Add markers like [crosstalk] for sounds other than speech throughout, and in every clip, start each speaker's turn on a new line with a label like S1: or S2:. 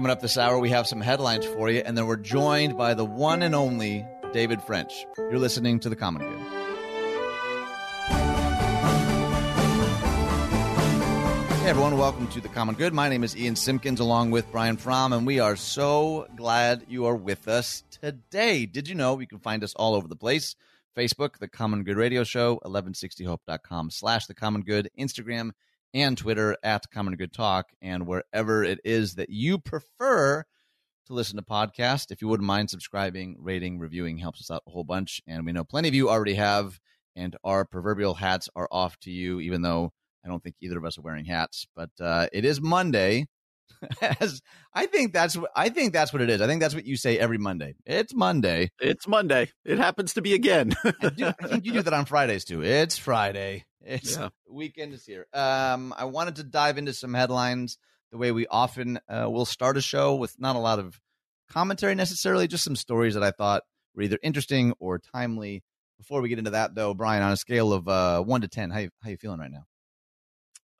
S1: Coming up this hour, we have some headlines for you, and then we're joined by the one and only David French. You're listening to The Common Good. Hey everyone, welcome to The Common Good. My name is Ian Simpkins along with Brian Fromm, and we are so glad you are with us today. Did you know you can find us all over the place? Facebook, The Common Good Radio Show, 1160hope.com slash The Common Good, Instagram, and Twitter at Common Good Talk, and wherever it is that you prefer to listen to podcasts. If you wouldn't mind subscribing, rating, reviewing helps us out a whole bunch. And we know plenty of you already have, and our proverbial hats are off to you, even though I don't think either of us are wearing hats. But uh, it is Monday. [laughs] As I think that's what I think that's what it is. I think that's what you say every Monday. It's Monday.
S2: It's Monday. It happens to be again.
S1: I, do, I think you do that on Fridays too. It's Friday. It's
S2: Yeah.
S1: weekend is here. Um, I wanted to dive into some headlines the way we often uh, will start a show with not a lot of commentary necessarily, just some stories that I thought were either interesting or timely. Before we get into that, though, Brian, on a scale of uh, one to ten, how you, how you feeling right now?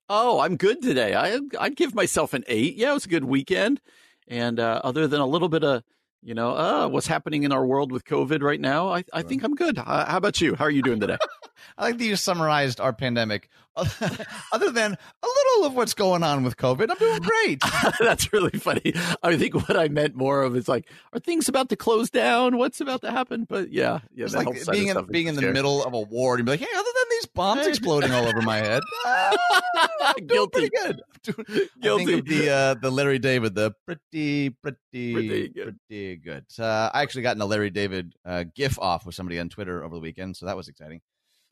S2: oh, I'm good today. I I'd give myself an eight. Yeah, it was a good weekend, and uh, other than a little bit of you know uh, what's happening in our world with COVID right now, I I think I'm good. Uh, how about you? How are you doing today? [laughs]
S1: I like that you summarized our pandemic. [laughs] Other than a little of what's going on with COVID, I'm doing great. [laughs]
S2: That's really funny. I think what I meant more of is like, are things about to close down? What's about to happen? But yeah, yeah,
S1: It's like being in, being in the
S2: scary.
S1: middle of a war and be like, hey, other than these bombs [laughs] exploding all over my head, I'm doing
S2: Guilty.
S1: pretty good. I'm doing- I think
S2: Guilty.
S1: of the uh, the Larry David, the pretty pretty
S2: Pretty good.
S1: pretty good. Uh, I actually got in a Larry David uh, GIF off with somebody on Twitter over the weekend, so that was exciting.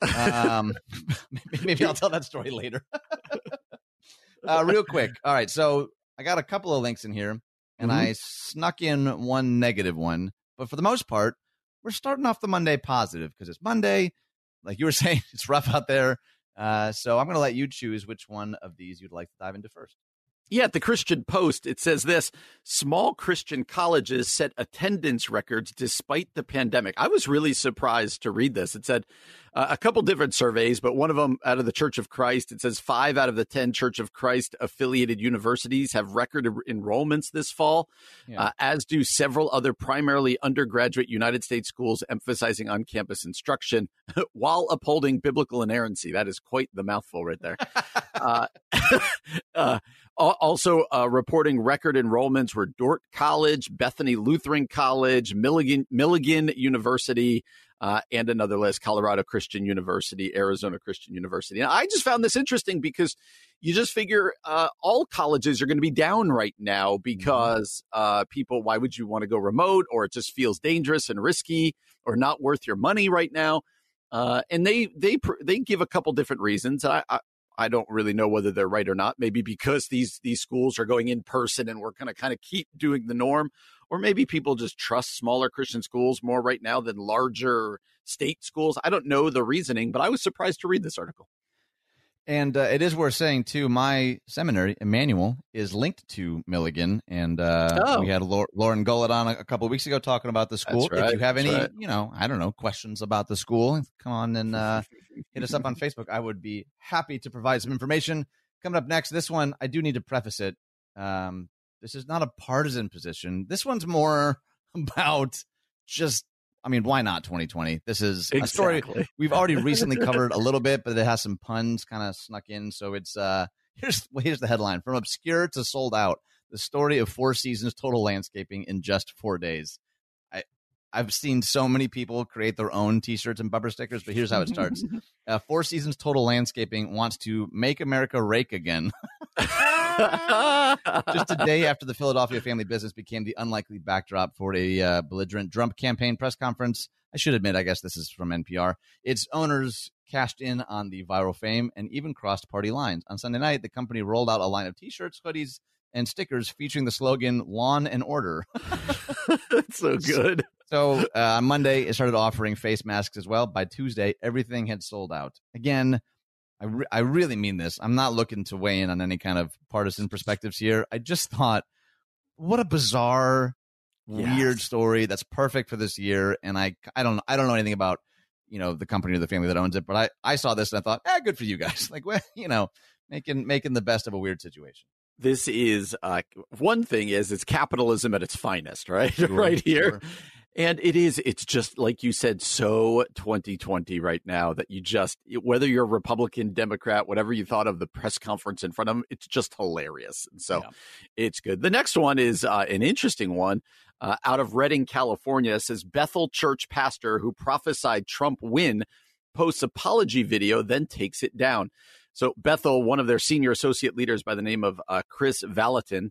S1: Um, maybe, [laughs] [laughs] maybe I'll tell that story later. [laughs] uh, real quick. All right, so I got a couple of links in here, and
S2: Mhm.
S1: I snuck in one negative one, but for the most part, we're starting off the Monday positive because it's Monday. Like you were saying, it's rough out there. Uh, so I'm going to let you choose which one of these you'd like to dive into first.
S2: Yeah, at the Christian Post, it says this small Christian colleges set attendance records despite the pandemic. I was really surprised to read this. It said uh, a couple different surveys, but one of them out of the Church of Christ, it says five out of the 10 Church of Christ affiliated universities have record enrollments this fall,
S1: Yeah.
S2: uh, as do several other primarily undergraduate United States schools emphasizing on campus instruction [laughs] while upholding biblical inerrancy. That is quite the mouthful right there. [laughs] uh, [laughs] uh, Also, uh, reporting record enrollments were Dordt College, Bethany Lutheran College, Milligan, Milligan University, uh, and another list Colorado Christian University, Arizona Christian University. And I just found this interesting because you just figure uh, all colleges are going to be down right now because uh, people, why would you want to go remote or it just feels dangerous and risky or not worth your money right now? Uh, and they they they give a couple different reasons. I, I I don't really know whether they're right or not. Maybe because these these schools are going in person and we're going to kind of keep doing the norm, or maybe people just trust smaller Christian schools more right now than larger state schools. I don't know the reasoning, but I was surprised to read this article.
S1: And uh, it is worth saying too. My seminary, Emmanuel, is linked to Milligan, and uh,
S2: Oh.
S1: we had Lauren Gullett on a, couple of weeks ago talking about the school.
S2: Right,
S1: If you have
S2: that's
S1: any,
S2: right.
S1: you know, I don't know, questions about the school, come on and uh, hit us up on Facebook. I would be happy to provide some information. Coming up next, this one I do need to preface it. Um, this is not a partisan position. This one's more [laughs] about just. I mean, why not 2020? This is a story [laughs] we've already recently covered a little bit, but it has some puns kind of snuck in. So it's uh [laughs] here's here's the headline: From obscure to sold out, the story of Four Seasons Total Landscaping in just four days. I I've seen so many people create their own T-shirts and bumper stickers, but here's how it starts: [laughs] uh, Four Seasons Total Landscaping wants to make America rake again. [laughs] just a day after the Philadelphia family business became the unlikely backdrop for a uh, belligerent Trump campaign press conference. I should admit, I guess this is from NPR. Its owners cashed in on the viral fame and even crossed party lines. On Sunday night, the company rolled out a line of T-shirts, hoodies, and stickers featuring the slogan "Lawn and Order." [laughs]
S2: That's so good.
S1: So uh, on Monday, it started offering face masks as well. By Tuesday, everything had sold out. Again, I, re- I really mean this. I'm not looking to weigh in on any kind of partisan perspectives here. I just thought, what a bizarre,
S2: Yes.
S1: weird story that's perfect for this year. And I, I don't, I don't know anything about, you know, the company or the family that owns it, but I, I saw this and I thought, eh, good for you guys. [laughs] Like, well, you know, making, making the best of a weird situation.
S2: this is uh, one thing is it's capitalism at its finest, right? [laughs] Sure, right here. Sure. And it is, it's just like you said, so 2020 right now that you just, whether you're a Republican, Democrat, whatever you thought of the press conference in front of them, it's just hilarious. And so yeah. it's good. The next one is uh, an interesting one uh, out of Redding, California. It says Bethel Church pastor who prophesied Trump win posts apology video, then takes it down. So Bethel, one of their senior associate leaders by the name of uh, Kris Vallotton,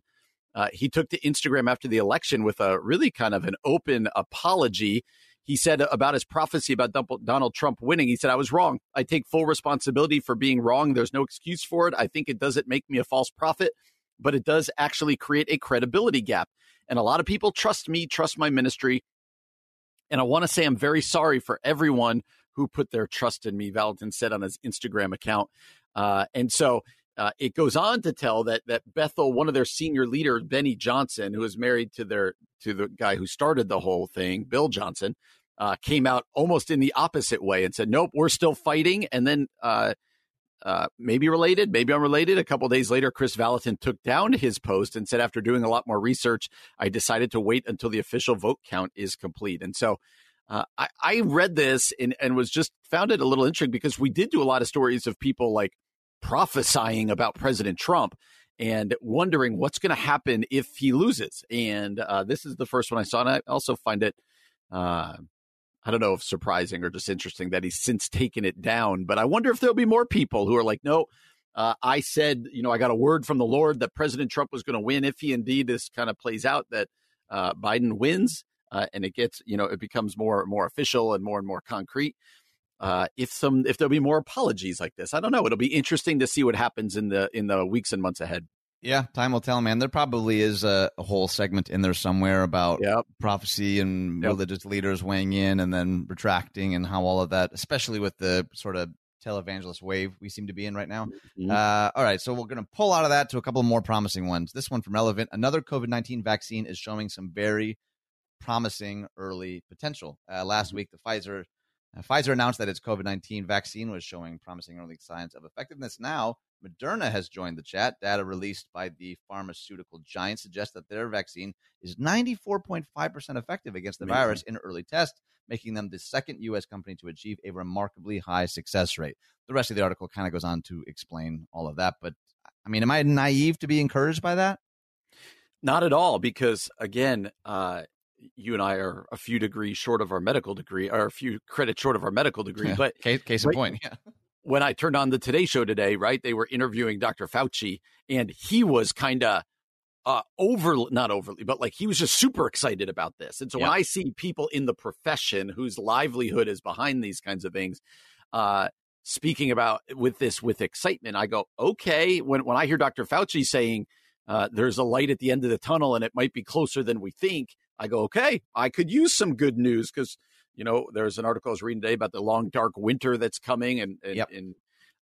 S2: uh, he took to Instagram after the election with a really kind of an open apology. He said about his prophecy about Donald Trump winning, he said, I was wrong. I take full responsibility for being wrong. There's no excuse for it. I think it doesn't make me a false prophet, but it does actually create a credibility gap. And a lot of people trust me, trust my ministry. And I want to say I'm very sorry for everyone who put their trust in me, Vallotton said on his Instagram account. Uh, and so uh, it goes on to tell that that Bethel, one of their senior leaders, Beni Johnson, who is married to their to the guy who started the whole thing, Bill Johnson, uh, came out almost in the opposite way and said, "Nope, we're still fighting." And then, uh, uh maybe related, maybe unrelated. A couple days later, Kris Vallotton took down his post and said, "After doing a lot more research, I decided to wait until the official vote count is complete." And so. Uh, I, I read this and, and was just found it a little interesting because we did do a lot of stories of people like prophesying about President Trump and wondering what's going to happen if he loses. And uh, this is the first one I saw. And I also find it, uh, I don't know if surprising or just interesting that he's since taken it down. But I wonder if there'll be more people who are like, no, uh, I said, you know, I got a word from the Lord that President Trump was going to win if he indeed this kind of plays out that uh, Biden wins. Uh, and it gets, you know, it becomes more more official and more and more concrete uh, if some if there'll be more apologies like this. I don't know. It'll be interesting to see what happens in the in the weeks and months ahead.
S1: Yeah, time will tell, man. There probably is a, a whole segment in there somewhere about
S2: yep.
S1: prophecy and yep. religious leaders weighing in and then retracting and how all of that, especially with the sort of televangelist wave we seem to be in right now. Mm-hmm. Uh, all right, so we're going to pull out of that to a couple more promising ones. This one from Relevant. Another COVID 19 vaccine is showing some very promising early potential. Uh, last mm-hmm. week, the Pfizer uh, Pfizer announced that its COVID 19 vaccine was showing promising early signs of effectiveness. Now, Moderna has joined the chat. Data released by the pharmaceutical giant suggests that their vaccine is 94.5% effective against the Amazing. virus in early tests, making them the second U.S. company to achieve a remarkably high success rate. The rest of the article kind of goes on to explain all of that. But I mean, am I naive to be encouraged by that?
S2: Not at all, because again, uh, you and I are a few degrees short of our medical degree, or a few credits short of our medical degree. Yeah. But
S1: case, case in point, [laughs] yeah.
S2: When I turned on the Today Show today, right, they were interviewing Dr. Fauci, and he was kind of uh, over, not overly, but like he was just super excited about this. And so yeah. when I see people in the profession whose livelihood is behind these kinds of things, uh, speaking about with this with excitement, I go, okay. When when I hear Dr. Fauci saying uh, there's a light at the end of the tunnel and it might be closer than we think, I go, okay, I could use some good news because, you know, there's an article I was reading today about the long, dark winter that's coming and, and, yep. and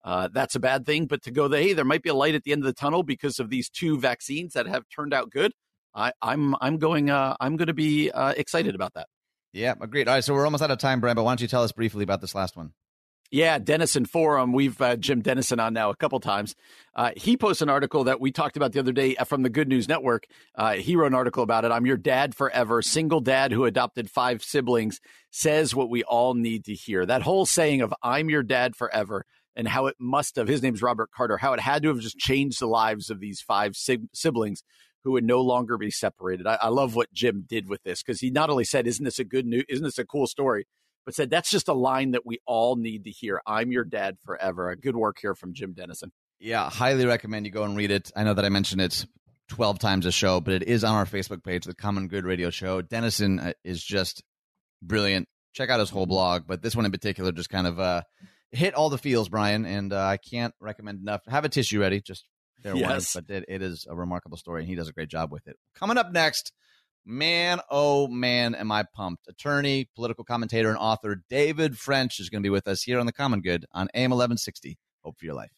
S2: uh, that's a bad thing. But to go, hey, there might be a light at the end of the tunnel because of these two vaccines that have turned out good. I, am I'm, I'm going uh, I'm going to be uh, excited about that.
S1: Yeah, agreed. All right, so we're almost out of time, Brian. But why don't you tell us briefly about this last one?
S2: Yeah, Denison Forum. We've uh, Jim Denison on now a couple times. Uh, he posts an article that we talked about the other day from the Good News Network. Uh, he wrote an article about it. I'm your dad forever. Single dad who adopted five siblings says what we all need to hear. That whole saying of "I'm your dad forever" and how it must have. His name's Robert Carter. How it had to have just changed the lives of these five siblings who would no longer be separated. I, I love what Jim did with this because he not only said, "Isn't this a good news? Isn't this a cool story?" But said that's just a line that we all need to hear. I'm your dad forever. A good work here from Jim Denison.
S1: Yeah, highly recommend you go and read it. I know that I mentioned it 12 times a show, but it is on our Facebook page, the Common Good Radio Show. Denison uh, is just brilliant. Check out his whole blog, but this one in particular just kind of uh, hit all the feels, Brian, and uh, I can't recommend enough. Have a tissue ready, just there yes. but it, it is a remarkable story, and he does a great job with it. Coming up next, Man, oh man, am I pumped. Attorney, political commentator, and author David French is going to be with us here on The Common Good on AM 1160. Hope for your life.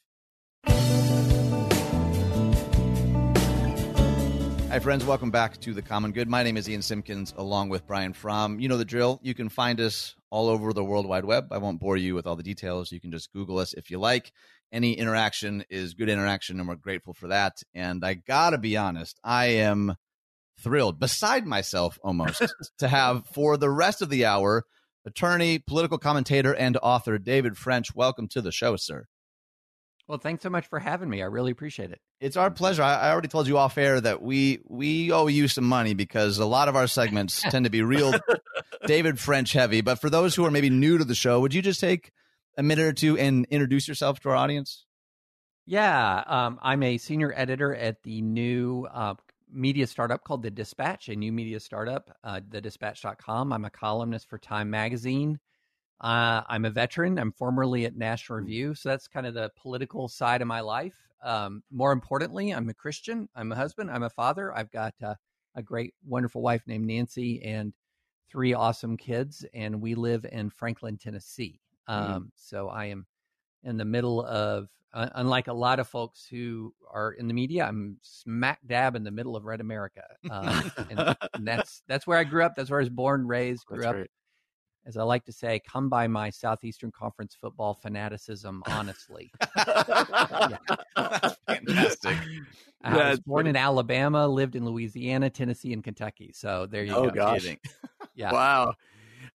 S1: Hi, friends. Welcome back to The Common Good. My name is Ian Simpkins, along with Brian Fromm. You know the drill. You can find us all over the World Wide Web. I won't bore you with all the details. You can just Google us if you like. Any interaction is good interaction, and we're grateful for that. And I got to be honest, I am thrilled, beside myself almost, [laughs] to have for the rest of the hour attorney, political commentator, and author David French. Welcome to the show, sir.
S3: Well, thanks so much for having me. I really appreciate it.
S1: It's our pleasure. I, I already told you off air that we we owe you some money because a lot of our segments [laughs] tend to be real David French heavy. But for those who are maybe new to the show, would you just take a minute or two and introduce yourself to our audience?
S3: Yeah, um, I'm a senior editor at the new uh, media startup called The Dispatch, a new media startup, uh, thedispatch.com. I'm a columnist for Time Magazine. Uh, I'm a veteran. I'm formerly at National
S1: Hmm.
S3: Review. So that's kind of the political side of my life. Um, more importantly, I'm a Christian. I'm a husband. I'm a father. I've got uh, a great, wonderful wife named Nancy and three awesome kids. And we live in Franklin, Tennessee. Um, So I am in the middle of, uh, unlike a lot of folks who are in the media, I'm smack dab in the middle of Red America. Uh, and, [laughs] and that's that's where I grew up. That's where I was born, raised, grew
S2: That's
S3: up
S2: right.
S3: as I like to say, come by my Southeastern Conference football fanaticism honestly. [laughs]
S1: Fantastic. [laughs]
S3: I was
S2: That's
S3: born
S2: pretty-
S3: in Alabama, lived in Louisiana, Tennessee, and Kentucky. So there you
S2: Oh,
S3: go.
S2: gosh.
S3: Yeah.
S2: Wow.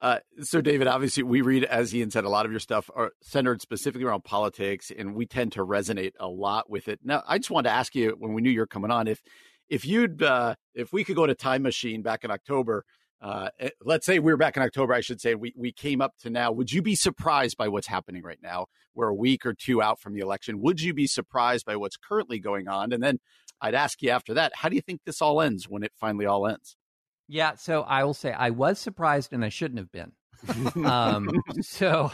S2: Uh, so, David, obviously, we read, as Ian said, a lot of your stuff are centered specifically around politics, and we tend to resonate a lot with it. Now, I just wanted to ask you when we knew you were coming on if if you'd uh, if we could go to time machine back in October. Uh, eh, let's say we were back in October, I should say. We we came up to now. Would you be surprised by what's happening right now? We're a week or two out from the election. Would you be surprised by what's currently going on? And then I'd ask you after that, how do you think this all ends when it finally all ends?
S3: Yeah. So I will say I was surprised and I shouldn't have been. um, [laughs] so,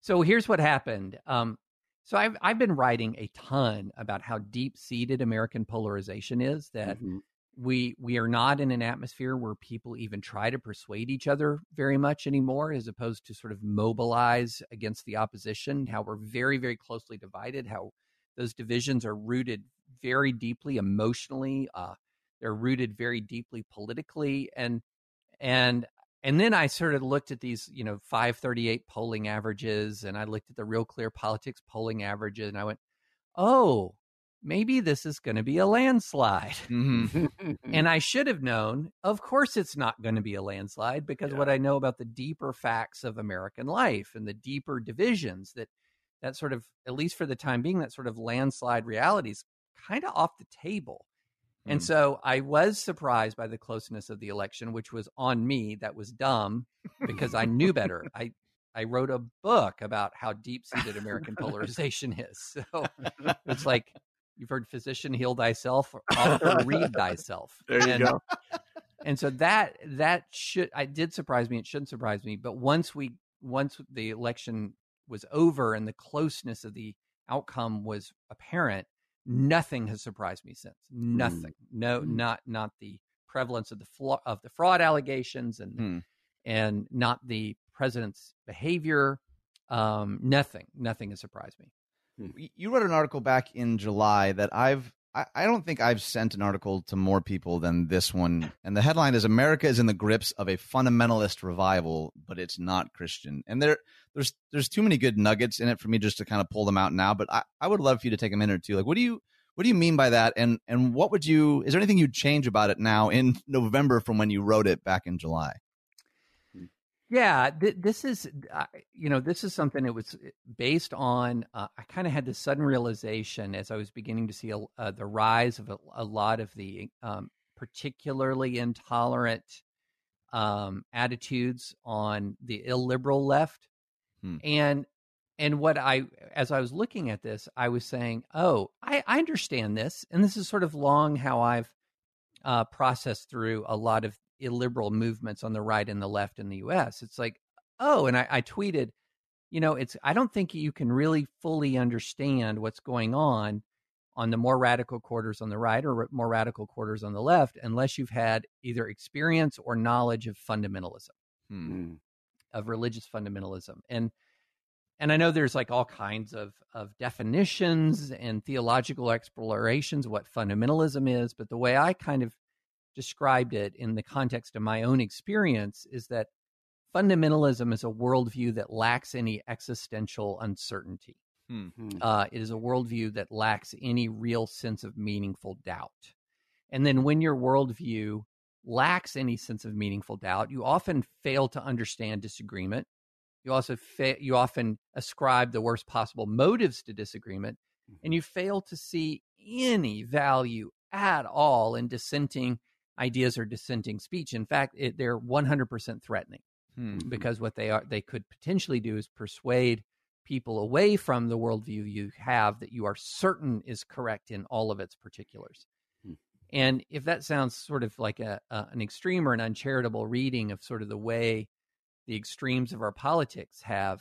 S3: so here's what happened. Um, so I've I've been writing a ton about how deep seated American polarization is. That
S2: Mhm.
S3: we we are not in an atmosphere where people even try to persuade each other very much anymore, as opposed to sort of mobilize against the opposition. How we're very very closely divided. How those divisions are rooted very deeply emotionally. Uh, they're rooted very deeply politically, and and and then I sort of looked at these, you know, 538 polling averages, and I looked at the Real Clear Politics polling averages, and I went, oh, maybe this is going to be a landslide.
S1: Mhm. [laughs]
S3: And [laughs] I should have known, of course, it's not going to be a landslide because
S2: Yeah.
S3: what I know about the deeper facts of American life and the deeper divisions that that sort of, at least for the time being, that sort of landslide reality is kind of off the table. And
S1: Hmm.
S3: so I was surprised by the closeness of the election, which was on me. That was dumb because I knew better. [laughs] I I wrote a book about how deep seated American polarization is. [laughs] So it's like you've heard physician heal thyself, author read thyself. [laughs]
S2: There you
S3: and,
S2: go.
S3: And so that that should I did surprise me. It shouldn't surprise me. But once we once the election was over and the closeness of the outcome was apparent, nothing has surprised me since. Nothing. No,
S2: Mm.
S3: not not the prevalence of the flaw, of the fraud allegations and
S1: Hmm.
S3: and not the president's behavior. Um, nothing. Nothing has surprised me.
S1: Y- You wrote an article back in July that I've I, don't think I've sent an article to more people than this one. And the headline is America is in the grips of a fundamentalist revival, but it's not Christian. And there there's there's too many good nuggets in it for me just to kind of pull them out now. But I, I would love for you to take a minute or two. Like what do you what do you mean by that? And and what would you is there anything you'd change about it now in [laughs] November from when you wrote it back in July?
S3: Yeah, th- this is, uh, you know, this is something that was based on. Uh, I kind of had this sudden realization as I was beginning to see a, uh, the rise of a, a lot of the um, particularly intolerant um, attitudes on the illiberal left,
S1: Hmm.
S3: and and what I, as I was looking at this, I was saying, oh, I, I understand this, and this is sort of long how I've uh, processed through a lot of illiberal movements on the right and the left in the U.S. It's like, oh, and I, I tweeted, you know, it's I don't think you can really fully understand what's going on on the more radical quarters on the right or more radical quarters on the left unless you've had either experience or knowledge of fundamentalism
S1: Hmm.
S2: Mm.
S3: of religious fundamentalism and and i know there's like all kinds of of definitions and theological explorations of what fundamentalism is but the way i kind of described it in the context of my own experience is that fundamentalism is a worldview that lacks any existential uncertainty.
S1: Hmm.
S3: Uh, it is a worldview that lacks any real sense of meaningful doubt. And then when your worldview lacks any sense of meaningful doubt, you often fail to understand disagreement. You also fa- you often ascribe the worst possible motives to disagreement, and you fail to see any value at all in dissenting ideas or dissenting speech. In fact, it, they're 100% threatening
S1: Hmm.
S3: because what they are they could potentially do is persuade people away from the worldview you have that you are certain is correct in all of its particulars.
S2: Hmm.
S3: And if that sounds sort of like a, a an extreme or an uncharitable reading of sort of the way the extremes of our politics have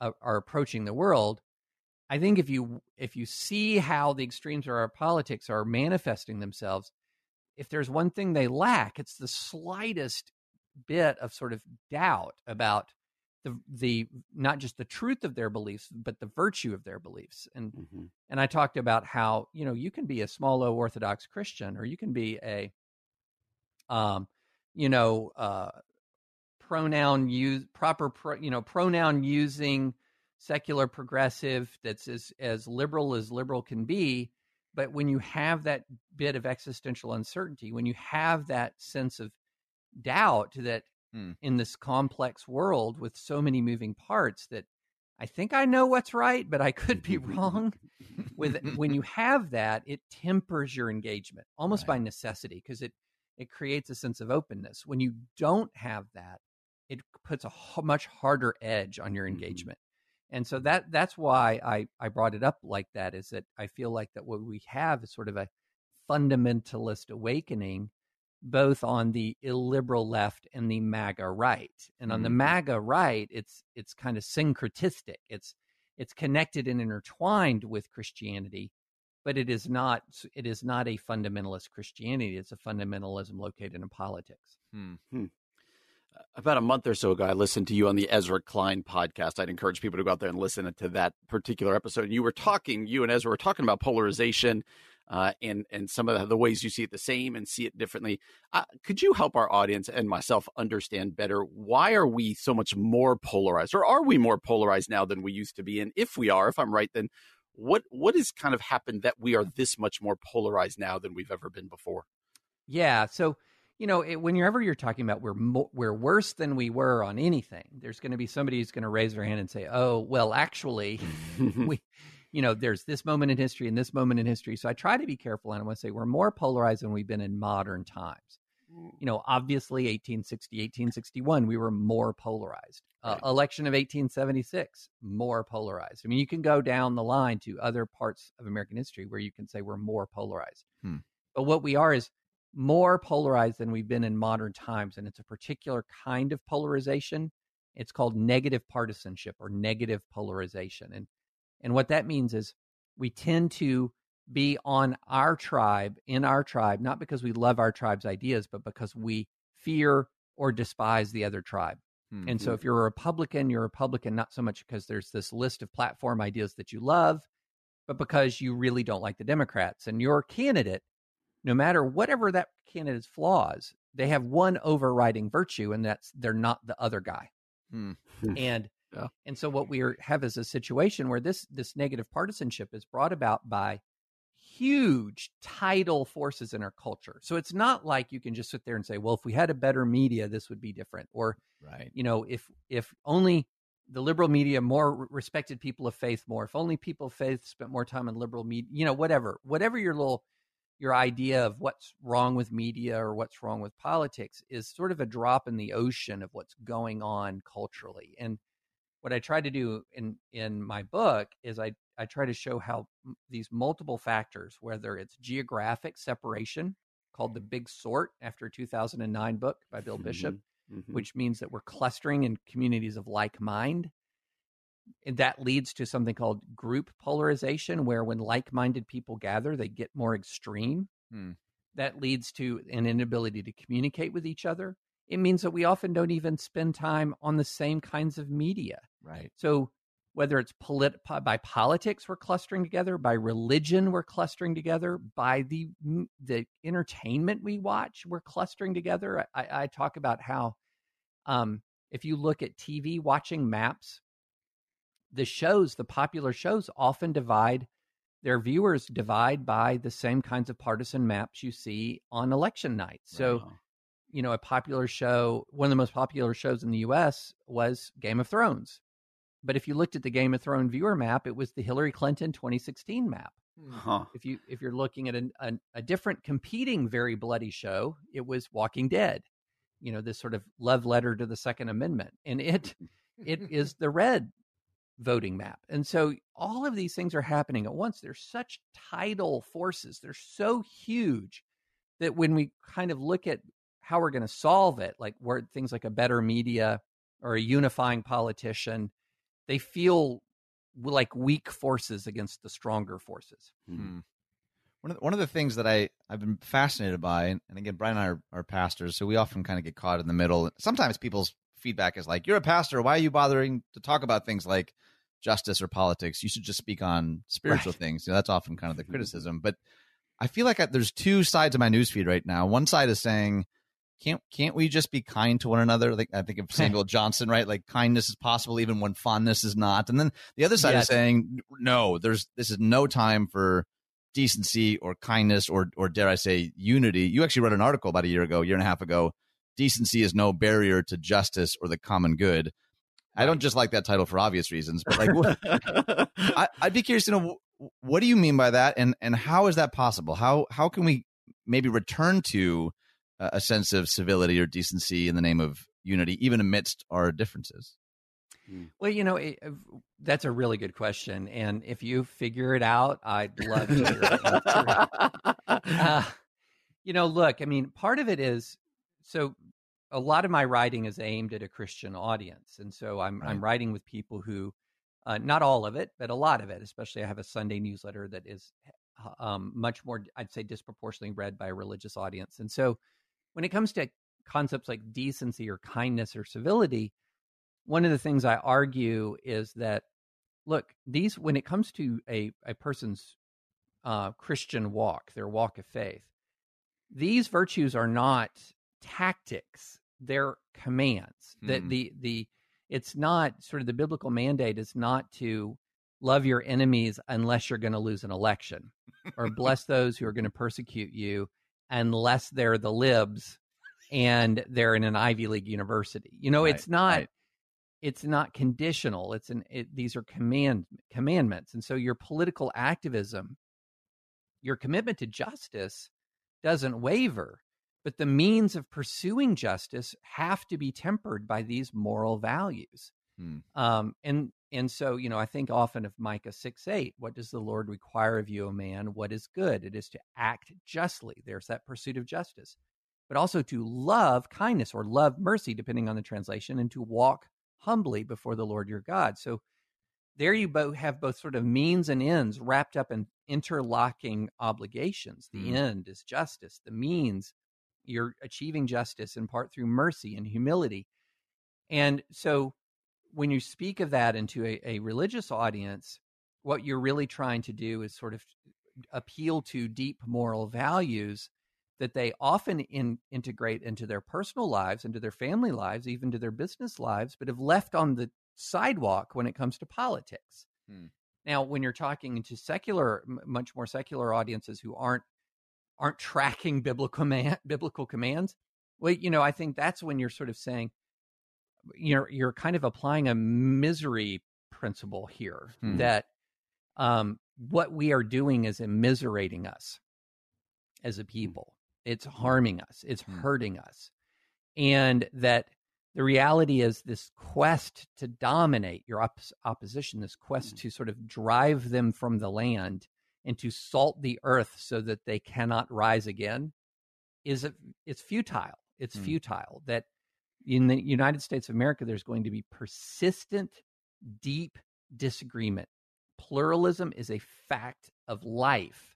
S3: uh, are approaching the world, I think if you if you see how the extremes of our politics are manifesting themselves, if there's one thing they lack, it's the slightest bit of sort of doubt about the the not just the truth of their beliefs, but the virtue of their beliefs. And
S2: Mhm.
S3: and I talked about how you know you can be a small O Orthodox Christian, or you can be a, um, you know, uh, pronoun use proper pro, you know pronoun using secular progressive that's as as liberal as liberal can be. But when you have that bit of existential uncertainty, when you have that sense of doubt that
S1: Hmm.
S3: in this complex world with so many moving parts that I think I know what's right, but I could be [laughs] wrong. With when you [laughs] have that, it tempers your engagement almost
S1: Right.
S3: by necessity because it it creates a sense of openness. When you don't have that, it puts a much harder edge on your
S2: Mhm.
S3: engagement. And so that that's why I I brought it up like that is that I feel like that what we have is sort of a fundamentalist awakening both on the illiberal left and the MAGA right. And on the
S2: Mhm.
S3: MAGA right, it's it's kind of syncretistic. It's it's connected and intertwined with Christianity, but it is not it is not a fundamentalist Christianity. It's a fundamentalism located in politics.
S1: Hmm.
S2: About a month or so ago, I listened to you on the Ezra Klein podcast. I'd encourage people to go out there and listen to that particular episode. You were talking, you and Ezra were talking about polarization uh, and and some of the, the ways you see it the same and see it differently. Uh, could you help our audience and myself understand better why are we so much more polarized, or are we more polarized now than we used to be? And if we are, if I'm right, then what what has kind of happened that we are this much more polarized now than we've ever been before?
S3: Yeah. So, you know, it, whenever you're talking about we're mo- we're worse than we were on anything, there's going to be somebody who's going to raise their hand and say, "Oh, well, actually, [laughs] we, you know, there's this moment in history and this moment in history." So I try to be careful, and I want to say we're more polarized than we've been in modern times. You know, obviously, 1860, 1861, we were more polarized. Uh, election of 1876, more polarized. I mean, you can go down the line to other parts of American history where you can say we're more polarized.
S1: Hmm.
S3: But what we are is more polarized than we've been in modern times. And it's a particular kind of polarization. It's called negative partisanship or negative polarization. And and what that means is we tend to be on our tribe, in our tribe, not because we love our tribe's ideas, but because we fear or despise the other tribe.
S1: Hmm.
S3: And so if you're a Republican, you're a Republican not so much because there's this list of platform ideas that you love, but because you really don't like the Democrats. And your candidate, no matter whatever that candidate's flaws, they have one overriding virtue, and that's they're not the other guy.
S1: Hmm.
S3: And
S2: Yeah.
S3: and so what we are, have is a situation where this this negative partisanship is brought about by huge tidal forces in our culture. So it's not like you can just sit there and say, well, if we had a better media, this would be different. Or
S1: Right.
S3: you know, if if only the liberal media more respected people of faith more, if only people of faith spent more time in liberal media, you know, whatever, whatever your little your idea of what's wrong with media or what's wrong with politics is sort of a drop in the ocean of what's going on culturally. And what I try to do in in my book is I I try to show how m- these multiple factors, whether it's geographic separation, called the Big Sort after a 2009 book by Bill Bishop,
S2: Mhm.
S3: which means that we're clustering in communities of like mind. And that leads to something called group polarization, where when like minded people gather, they get more extreme.
S1: Hmm.
S3: That leads to an inability to communicate with each other. It means that we often don't even spend time on the same kinds of media.
S1: Right.
S3: So whether it's polit- by politics we're clustering together, by religion we're clustering together, by the the entertainment we watch we're clustering together. I, I talk about how um, if you look at TV watching maps, the shows, the popular shows, often divide their viewers divide by the same kinds of partisan maps you see on election night. So. Wow you know, a popular show, one of the most popular shows in the US was Game of Thrones. But if you looked at the Game of Thrones viewer map, it was the Hillary Clinton 2016 map. Hmm. Huh. If you if you're looking at a, a, a different competing very bloody show, it was Walking Dead. You know, this sort of love letter to the Second Amendment, and it [laughs] it is the red voting map. And so all of these things are happening at once. There's such tidal forces. They're so huge that when we kind of look at how we're going to solve it, like where things like a better media or a unifying politician, they feel like weak forces against the stronger forces.
S1: Hmm. One of the, one of the things that I I've been fascinated by, and again, Brian and I are, are pastors, so we often kind of get caught in the middle. Sometimes people's feedback is like, "You're a pastor. Why are you bothering to talk about things like justice or politics? You should just speak on spiritual right. things." You know, that's often kind of the mm-hmm. criticism. But I feel like I, there's two sides of my newsfeed right now. One side is saying can't can't we just be kind to one another? Like I think of [laughs] Samuel Johnson, right? Like kindness is possible even when fondness is not. And then the other side yes. is saying, no, there's this is no time for decency or kindness or or dare I say unity. You actually wrote an article about a year ago, year and a half ago. Decency is no barrier to justice or the common good. I don't just like that title for obvious reasons, but like, [laughs] I, I'd be curious to know what do you mean by that, and and how is that possible? How how can we maybe return to a sense of civility or decency in the name of unity, even amidst our differences?
S3: Hmm. Well, you know, it, that's a really good question, and if you figure it out, I'd love to [laughs] uh, you know, look, I mean, part of it is so. A lot of my writing is aimed at a Christian audience, and so I'm right. I'm writing with people who, uh, not all of it, but a lot of it. Especially, I have a Sunday newsletter that is um, much more, I'd say, disproportionately read by a religious audience, and so when it comes to concepts like decency or kindness or civility, one of the things I argue is that look, these when it comes to a, a person's uh, Christian walk, their walk of faith, these virtues are not tactics; they're commands. Mm. That hmm. the the it's not sort of the biblical mandate is not to love your enemies unless you're going to lose an election, or bless [laughs] those who are going to persecute you unless they're the libs and they're in an Ivy League university. You know, right, it's not right. it's not conditional. It's an it, these are command commandments. And so your political activism, your commitment to justice doesn't waver, but the means of pursuing justice have to be tempered by these moral values. Hmm. Um, and and so, you know, I think often of Micah 6 8, what does the Lord require of you, O man? What is good? It is to act justly. There's that pursuit of justice, but also to love kindness or love mercy, depending on the translation, and to walk humbly before the Lord your God. So there you both have both sort of means and ends wrapped up in interlocking obligations. The mm. end is justice, the means, you're achieving justice in part through mercy and humility. And so when you speak of that into a, a religious audience, what you're really trying to do is sort of appeal to deep moral values that they often in, integrate into their personal lives, into their family lives, even to their business lives, but have left on the sidewalk when it comes to politics. Hmm. Now, when you're talking to secular, much more secular audiences who aren't aren't tracking biblical command, biblical commands, well, you know, I think that's when you're sort of saying, you're you're kind of applying a misery principle here hmm. that um, what we are doing is immiserating us as a hmm. people. It's harming us. It's hmm. hurting us, and that the reality is this quest to dominate your op- opposition, this quest hmm. to sort of drive them from the land and to salt the earth so that they cannot rise again, is a, it's futile. It's hmm. futile. That in the United States of America, there's going to be persistent, deep disagreement. Pluralism is a fact of life.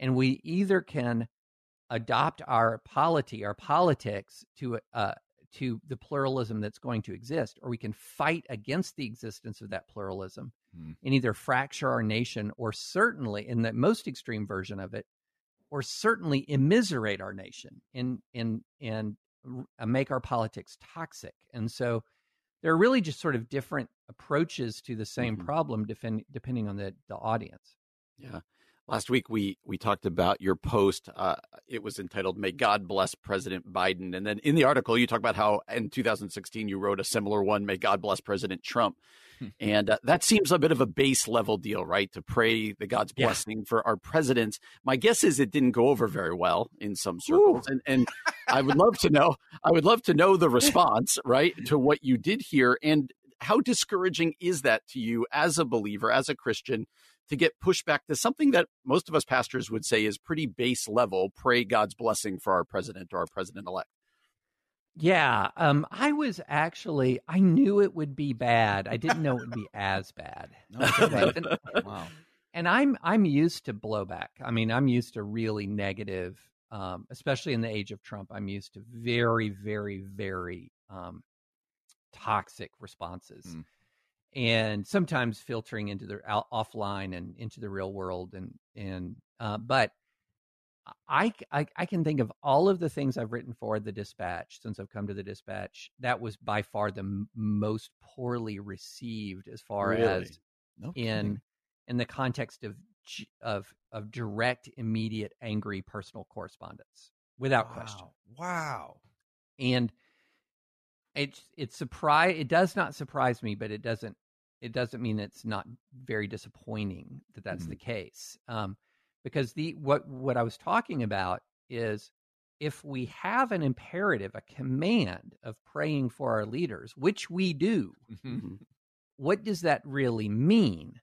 S3: And we either can adopt our polity, our politics to uh, to the pluralism that's going to exist, or we can fight against the existence of that pluralism mm. and either fracture our nation or certainly, in the most extreme version of it, or certainly immiserate our nation and and and uh, make our politics toxic. And so there are really just sort of different approaches to the same mm-hmm. problem defend, depending on the, the audience.
S2: Yeah. Last week we we talked about your post. Uh, it was entitled "May God Bless President Biden," and then in the article you talk about how in 2016 you wrote a similar one, "May God Bless President Trump," hmm. and uh, that seems a bit of a base level deal, right? To pray the God's blessing for our presidents. My guess is it didn't go over very well in some circles, Ooh. and and I would love to know. I would love to know the response, right, to what you did here, and how discouraging is that to you as a believer, as a Christian? To get pushback to something that most of us pastors would say is pretty base level pray God's blessing for our president or our president elect.
S3: Yeah, um, I was actually I knew it would be bad. I didn't know it would be [laughs] as bad. and, [laughs] wow. And I'm I'm used to blowback. I mean, I'm used to really negative, um, especially in the age of Trump. I'm used to very, very, very um, toxic responses. Mm and sometimes filtering into the out, offline and into the real world and and uh, but I, I, I can think of all of the things I've written for the dispatch since I've come to the dispatch. That was by far the m- most poorly received as far really? as no in in the context of of of direct, immediate, angry personal correspondence, without
S1: wow.
S3: question.
S1: Wow.
S3: And it's it's surprise it does not surprise me but it doesn't it doesn't mean it's not very disappointing that that's mm-hmm. the case um, because the what what i was talking about is if we have an imperative a command of praying for our leaders which we do mm-hmm. mm-hmm. what does that really mean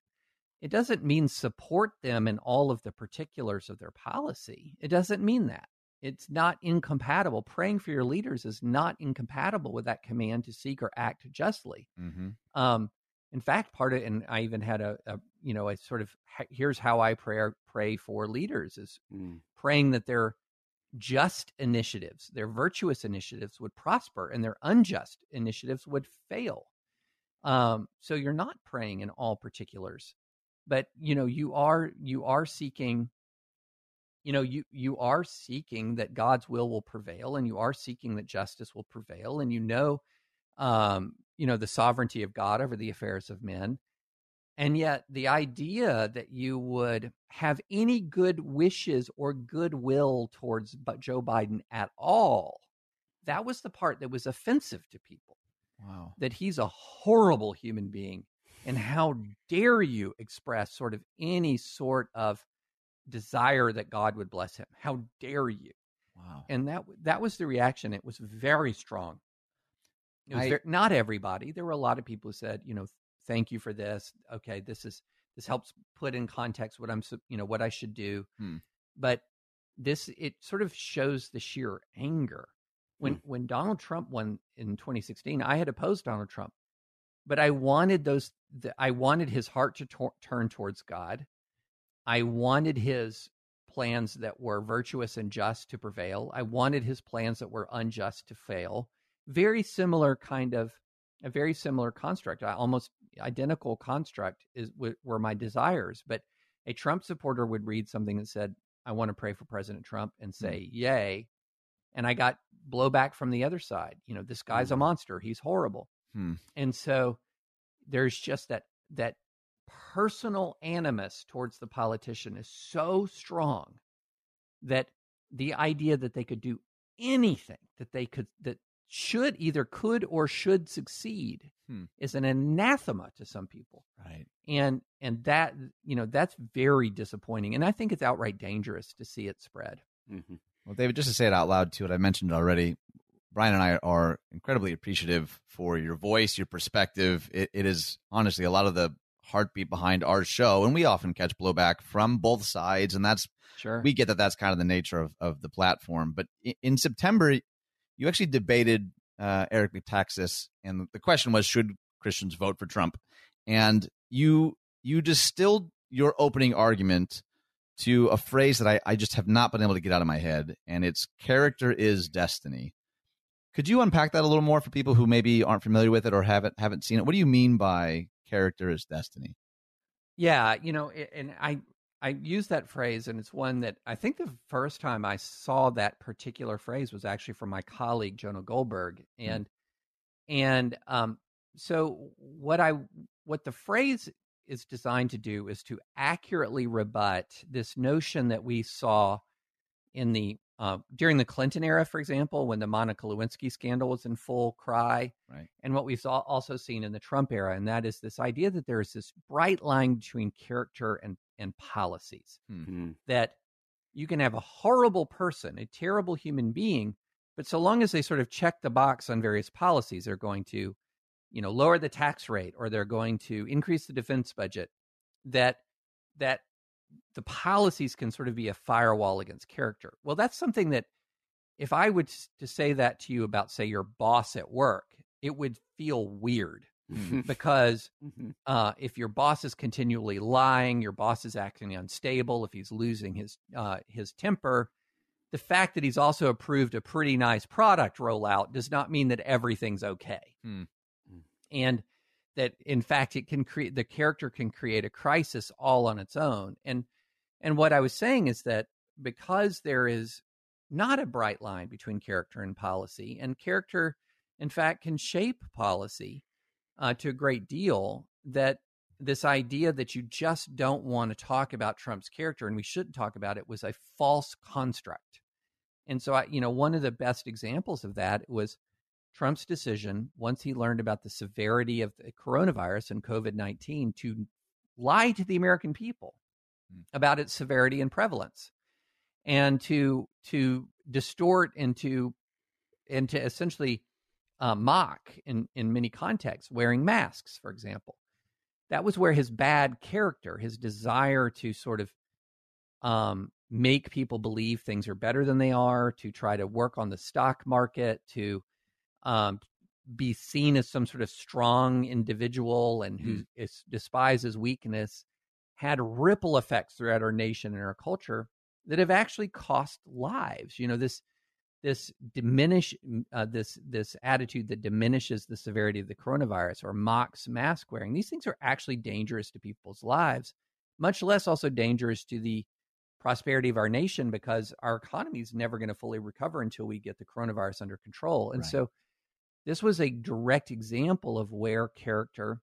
S3: it doesn't mean support them in all of the particulars of their policy it doesn't mean that it's not incompatible. Praying for your leaders is not incompatible with that command to seek or act justly. Mm-hmm. Um, in fact, part of and I even had a, a you know a sort of here's how I pray pray for leaders is mm. praying that their just initiatives, their virtuous initiatives would prosper, and their unjust initiatives would fail. Um, so you're not praying in all particulars, but you know you are you are seeking you know you you are seeking that god's will will prevail and you are seeking that justice will prevail and you know um you know the sovereignty of god over the affairs of men. And yet the idea that you would have any good wishes or goodwill towards joe biden at all that was the part that was offensive to people.
S1: Wow.
S3: That he's a horrible human being and how dare you express sort of any sort of desire that God would bless him. How dare you?
S1: Wow.
S3: And that that was the reaction. It was very strong. It was I, very, not everybody. There were a lot of people who said, you know, thank you for this. Okay, this is this helps put in context what I'm, you know, what I should do. Hmm. But this it sort of shows the sheer anger. When hmm. when Donald Trump won in 2016, I had opposed Donald Trump, but I wanted those. The, I wanted his heart to tor- turn towards God. I wanted his plans that were virtuous and just to prevail. I wanted his plans that were unjust to fail. Very similar kind of a very similar construct, almost identical construct is were my desires. But a Trump supporter would read something that said, "I want to pray for President Trump," and hmm. say, mm. "Yay!" And I got blowback from the other side. You know, this guy's mm. a monster. He's horrible. Mm. And so there's just that that personal animus towards the politician is so strong that the idea that they could do anything that they could that should either could or should succeed hmm. is an anathema to some people
S1: right
S3: and and that you know that's very disappointing and i think it's outright dangerous to see it spread
S1: mm-hmm. well david just to say it out loud too what i mentioned already brian and i are incredibly appreciative for your voice your perspective it, it is honestly a lot of the heartbeat behind our show and we often catch blowback from both sides and that's
S3: sure.
S1: we get that that's kind of the nature of, of the platform but in, in september you actually debated uh, eric metaxas and the question was should christians vote for trump? And you you distilled your opening argument to a phrase that I, I just have not been able to get out of my head and it's character is destiny. Could you unpack that a little more for people who maybe aren't familiar with it or haven't haven't seen it? What do you mean by character is destiny?
S3: Yeah, you know, and I I use that phrase, and it's one that I think the first time I saw that particular phrase was actually from my colleague Jonah Goldberg, hmm. and mm. and um, so what I what the phrase is designed to do is to accurately rebut this notion that we saw in the uh, during the Clinton era, for example, when the Monica Lewinsky scandal was in full cry,
S1: right.
S3: and what we've also seen in the Trump era, and that is this idea that there is this bright line between character and and policies. Mm-hmm. That you can have a horrible person, a terrible human being, but so long as they sort of check the box on various policies, they're going to, you know, lower the tax rate or they're going to increase the defense budget. That that the policies can sort of be a firewall against character. Well, that's something that if I would to say that to you about, say, your boss at work, it would feel weird mm-hmm. because mm-hmm. uh, if your boss is continually lying, your boss is acting unstable, if he's losing his uh, his temper, the fact that he's also approved a pretty nice product rollout does not mean that everything's okay. Mm. And that in fact it can create the character can create a crisis all on its own. And and what I was saying is that because there is not a bright line between character and policy, and character, in fact, can shape policy uh, to a great deal, that this idea that you just don't want to talk about Trump's character and we shouldn't talk about it was a false construct. And so, I, you know, one of the best examples of that was Trump's decision once he learned about the severity of the coronavirus and COVID 19 to lie to the American people Hmm. about its severity and prevalence and to to distort and to and to essentially uh, mock in in many contexts wearing masks for example that was where his bad character his desire to sort of um, make people believe things are better than they are to try to work on the stock market to um, be seen as some sort of strong individual and who mm. is, despises weakness had ripple effects throughout our nation and our culture that have actually cost lives. You know, this this diminish uh, this this attitude that diminishes the severity of the coronavirus or mocks mask wearing. These things are actually dangerous to people's lives, much less also dangerous to the prosperity of our nation because our economy is never going to fully recover until we get the coronavirus under control. And right. so this was a direct example of where character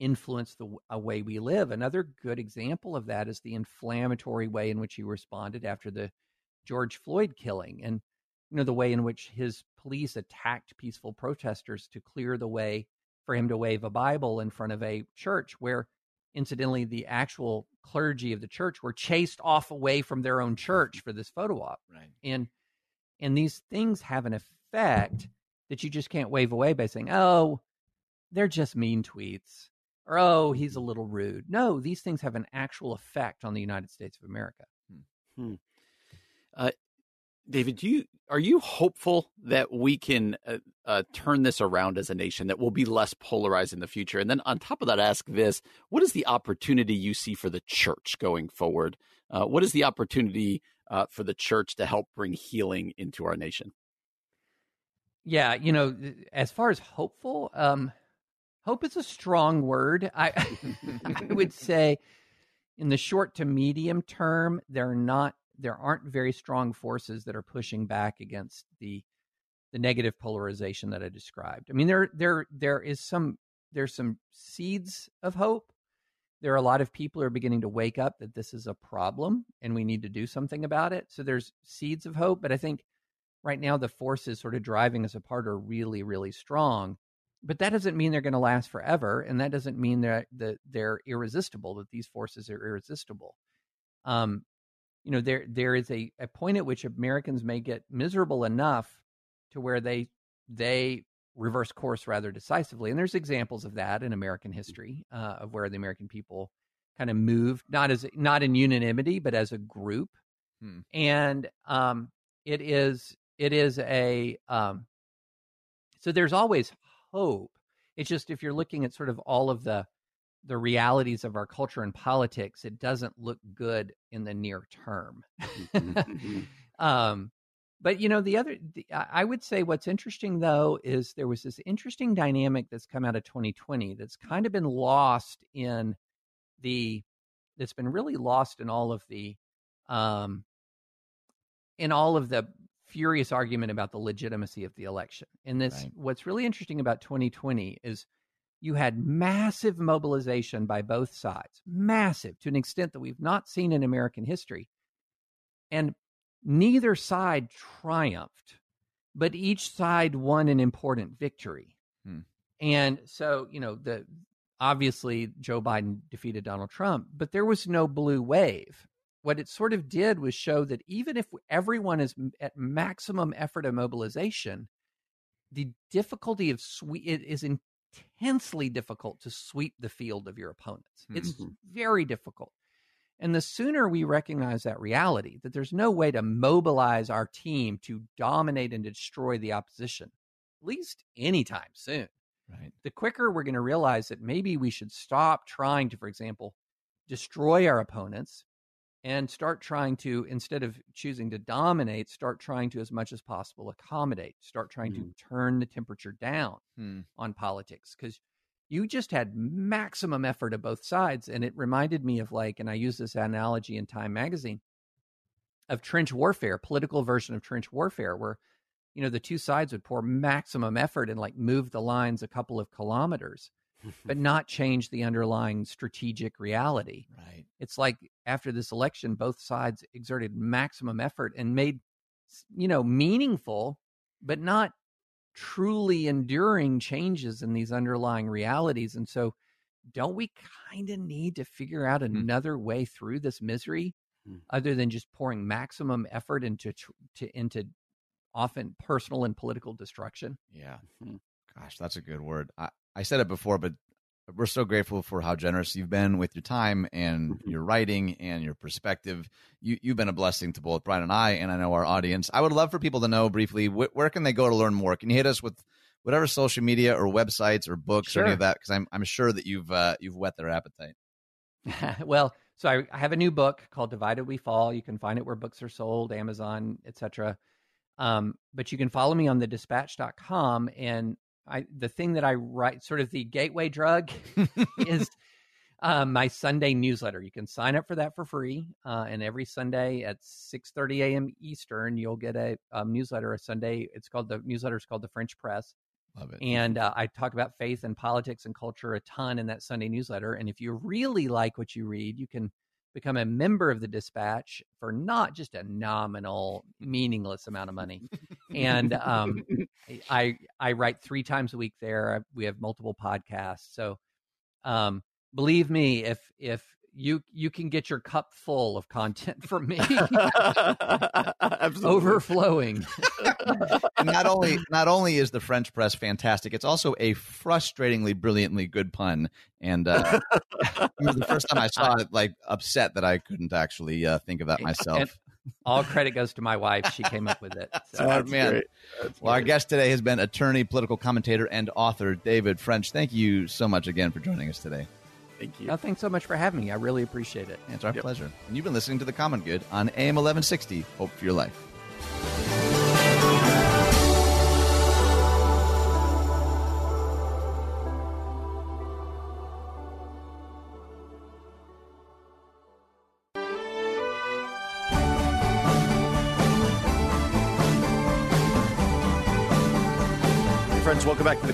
S3: influenced the a way we live. Another good example of that is the inflammatory way in which he responded after the George Floyd killing and you know the way in which his police attacked peaceful protesters to clear the way for him to wave a bible in front of a church where incidentally the actual clergy of the church were chased off away from their own mm-hmm. church for this photo op.
S1: Right.
S3: And and these things have an effect that you just can't wave away by saying, "Oh, they're just mean tweets." or oh, he's a mm-hmm. little rude. No, these things have an actual effect on the United States of America.
S2: Hmm. hmm. Uh, David, do you are you hopeful that we can uh, uh, turn this around as a nation that will be less polarized in the future? And then on top of that, ask this: What is the opportunity you see for the church going forward? Uh, what is the opportunity uh, for the church to help bring healing into our nation?
S3: Yeah, you know, as far as hopeful, um, hope is a strong word. I, [laughs] I would [laughs] say in the short to medium term, there are not there aren't very strong forces that are pushing back against the the negative polarization that I described. I mean, there there there is some there's some seeds of hope. There are a lot of people who are beginning to wake up that this is a problem and we need to do something about it. So there's seeds of hope, but I think right now the forces sort of driving us apart are really really strong but that doesn't mean they're going to last forever and that doesn't mean that, that they're irresistible that these forces are irresistible um, you know there there is a, a point at which americans may get miserable enough to where they they reverse course rather decisively and there's examples of that in american history uh, of where the american people kind of moved not as not in unanimity but as a group hmm. and um, it is it is a um, so there's always hope. It's just if you're looking at sort of all of the the realities of our culture and politics, it doesn't look good in the near term. Mm-hmm, mm-hmm. [laughs] um, but you know, the other, the, I would say what's interesting though is there was this interesting dynamic that's come out of 2020 that's kind of been lost in the, that's been really lost in all of the, um, in all of the furious argument about the legitimacy of the election. And this, right. what's really interesting about 2020 is you had massive mobilization by both sides, massive to an extent that we've not seen in American history. And neither side triumphed, but each side won an important victory. Hmm. And so, you know, the obviously Joe Biden defeated Donald Trump, but there was no blue wave. What it sort of did was show that even if everyone is at maximum effort of mobilization, the difficulty of sweep it is intensely difficult to sweep the field of your opponents. Mm-hmm. It's very difficult. And the sooner we recognize that reality, that there's no way to mobilize our team to dominate and destroy the opposition, at least anytime soon,
S1: right.
S3: the quicker we're going to realize that maybe we should stop trying to, for example, destroy our opponents and start trying to, instead of choosing to dominate, start trying to, as much as possible, accommodate, start trying mm. to turn the temperature down mm. on politics. Because you just had maximum effort of both sides. And it reminded me of like, and I use this analogy in Time magazine of trench warfare, political version of trench warfare, where, you know, the two sides would pour maximum effort and like move the lines a couple of kilometers, but not change the underlying strategic reality. [laughs]
S1: Right.
S3: It's like after this election, both sides exerted maximum effort and made, you know, meaningful, but not truly enduring changes in these underlying realities. And so, don't we kind of need to figure out hmm. another mm. way through this misery mm. other than just pouring maximum effort into to, into often personal and political destruction?
S1: Yeah. Mm-hmm. Gosh, that's a good word. I, I said it before, but we're so grateful for how generous you've been with your time and mm-hmm. your writing and your perspective. You, you've been a blessing to both Brian and I, and I know our audience. I would love for people to know briefly wh- where can they go to learn more. Can you hit us with whatever social media or websites or books sure. or any of that? Because I'm I'm sure that you've uh, you've whet their appetite. [laughs]
S3: well, so I, I, have a new book called Divided We Fall. You can find it where books are sold, Amazon, etc. Um, but you can follow me on the dispatch.com and I the thing that I write, sort of the gateway drug, [laughs] is [laughs] uh, my Sunday newsletter. You can sign up for that for free, uh, and every Sunday at six thirty a.m. Eastern, you'll get a um, newsletter. A Sunday, it's called the newsletter is called the French Press.
S1: Love it.
S3: And uh, I talk about faith and politics and culture a ton in that Sunday newsletter. And if you really like what you read, you can become a member of the dispatch for not just a nominal meaningless amount of money. And um, [laughs] i i write three times a week there. We have multiple podcasts. So um, believe me if if you you can get your cup full of content [laughs] from me. Overflowing.
S1: Not only not only is the french press fantastic it's also a frustratingly brilliantly good pun. And uh, the first time i saw it like upset that i couldn't actually uh, think of that myself and
S3: all credit goes to my wife. She came up with it
S1: so. oh, man. well our guest today has been attorney political commentator and author david french. Thank you so much again for joining us today
S2: Thank you.
S3: thanks so much for having me. I really appreciate it.
S1: It's our yep. pleasure. And you've been listening to The Common Good on AM 1160. Hope for your life.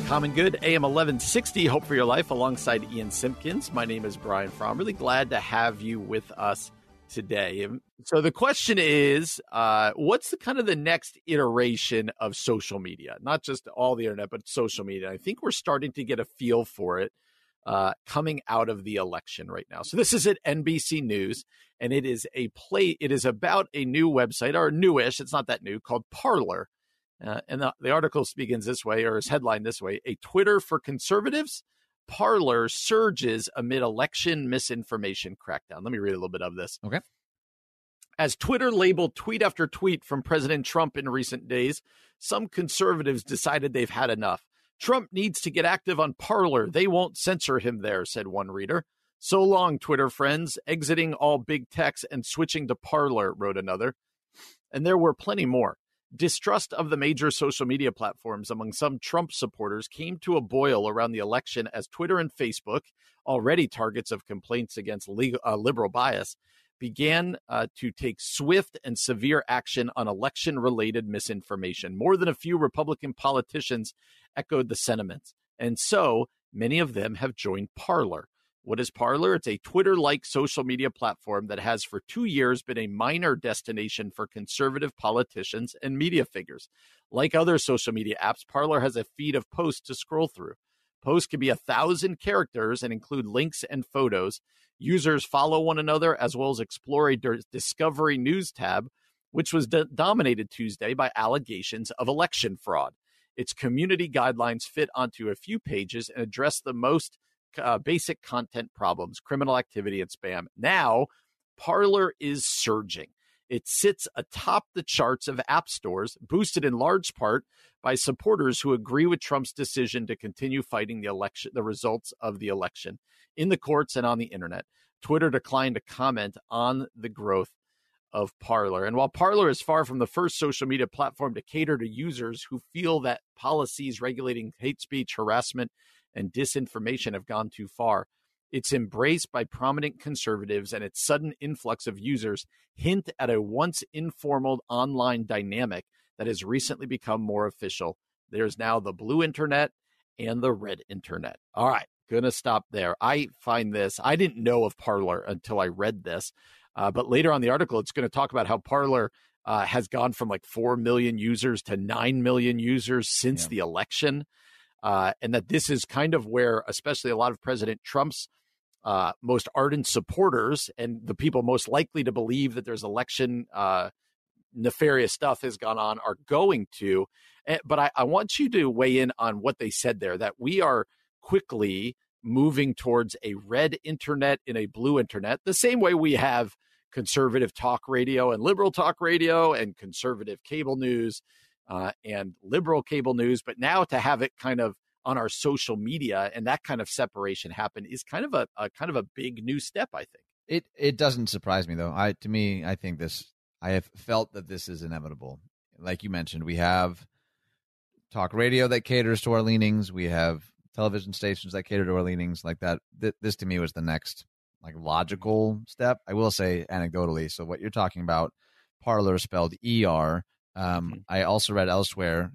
S2: Common Good, AM 1160. Hope for your life alongside Ian Simpkins. My name is Brian Fromm. Really glad to have you with us today. So the question is, uh, what's the kind of the next iteration of social media? Not just all the internet, but social media. I think we're starting to get a feel for it uh, coming out of the election right now. So this is at NBC News, and it is a play. It is about a new website, or newish. It's not that new, called Parler. Uh, and the, the article begins this way, or is headlined this way A Twitter for conservatives. Parler surges amid election misinformation crackdown. Let me read a little bit of this.
S1: Okay.
S2: As Twitter labeled tweet after tweet from President Trump in recent days, some conservatives decided they've had enough. Trump needs to get active on Parler. They won't censor him there, said one reader. So long, Twitter friends, exiting all big techs and switching to Parler, wrote another. And there were plenty more. Distrust of the major social media platforms among some Trump supporters came to a boil around the election as Twitter and Facebook, already targets of complaints against legal, uh, liberal bias, began uh, to take swift and severe action on election related misinformation. More than a few Republican politicians echoed the sentiments. And so many of them have joined Parler. What is Parler? It's a Twitter like social media platform that has for two years been a minor destination for conservative politicians and media figures. Like other social media apps, Parler has a feed of posts to scroll through. Posts can be a thousand characters and include links and photos. Users follow one another as well as explore a Discovery News tab, which was do- dominated Tuesday by allegations of election fraud. Its community guidelines fit onto a few pages and address the most uh, basic content problems, criminal activity, and spam. Now, Parler is surging. It sits atop the charts of app stores, boosted in large part by supporters who agree with Trump's decision to continue fighting the election, the results of the election in the courts and on the internet. Twitter declined to comment on the growth of Parler. And while Parler is far from the first social media platform to cater to users who feel that policies regulating hate speech, harassment, and disinformation have gone too far. It's embraced by prominent conservatives, and its sudden influx of users hint at a once informal online dynamic that has recently become more official. There's now the blue internet and the red internet. All right, gonna stop there. I find this, I didn't know of Parler until I read this, uh, but later on the article, it's going to talk about how Parler uh, has gone from like 4 million users to 9 million users since yeah. the election uh, and that this is kind of where, especially a lot of President Trump's uh, most ardent supporters and the people most likely to believe that there's election uh, nefarious stuff has gone on are going to. Eh, but I, I want you to weigh in on what they said there that we are quickly moving towards a red internet in a blue internet, the same way we have conservative talk radio and liberal talk radio and conservative cable news uh, and liberal cable news, but now to have it kind of on our social media and that kind of separation happen is kind of a, a kind of a big new step, I think.
S1: It it doesn't surprise me though. I to me, I think this. I have felt that this is inevitable. Like you mentioned, we have talk radio that caters to our leanings. We have television stations that cater to our leanings. Like that. Th- this to me was the next like logical step. I will say anecdotally. So what you're talking about, Parler spelled E R um, mm-hmm. I also read elsewhere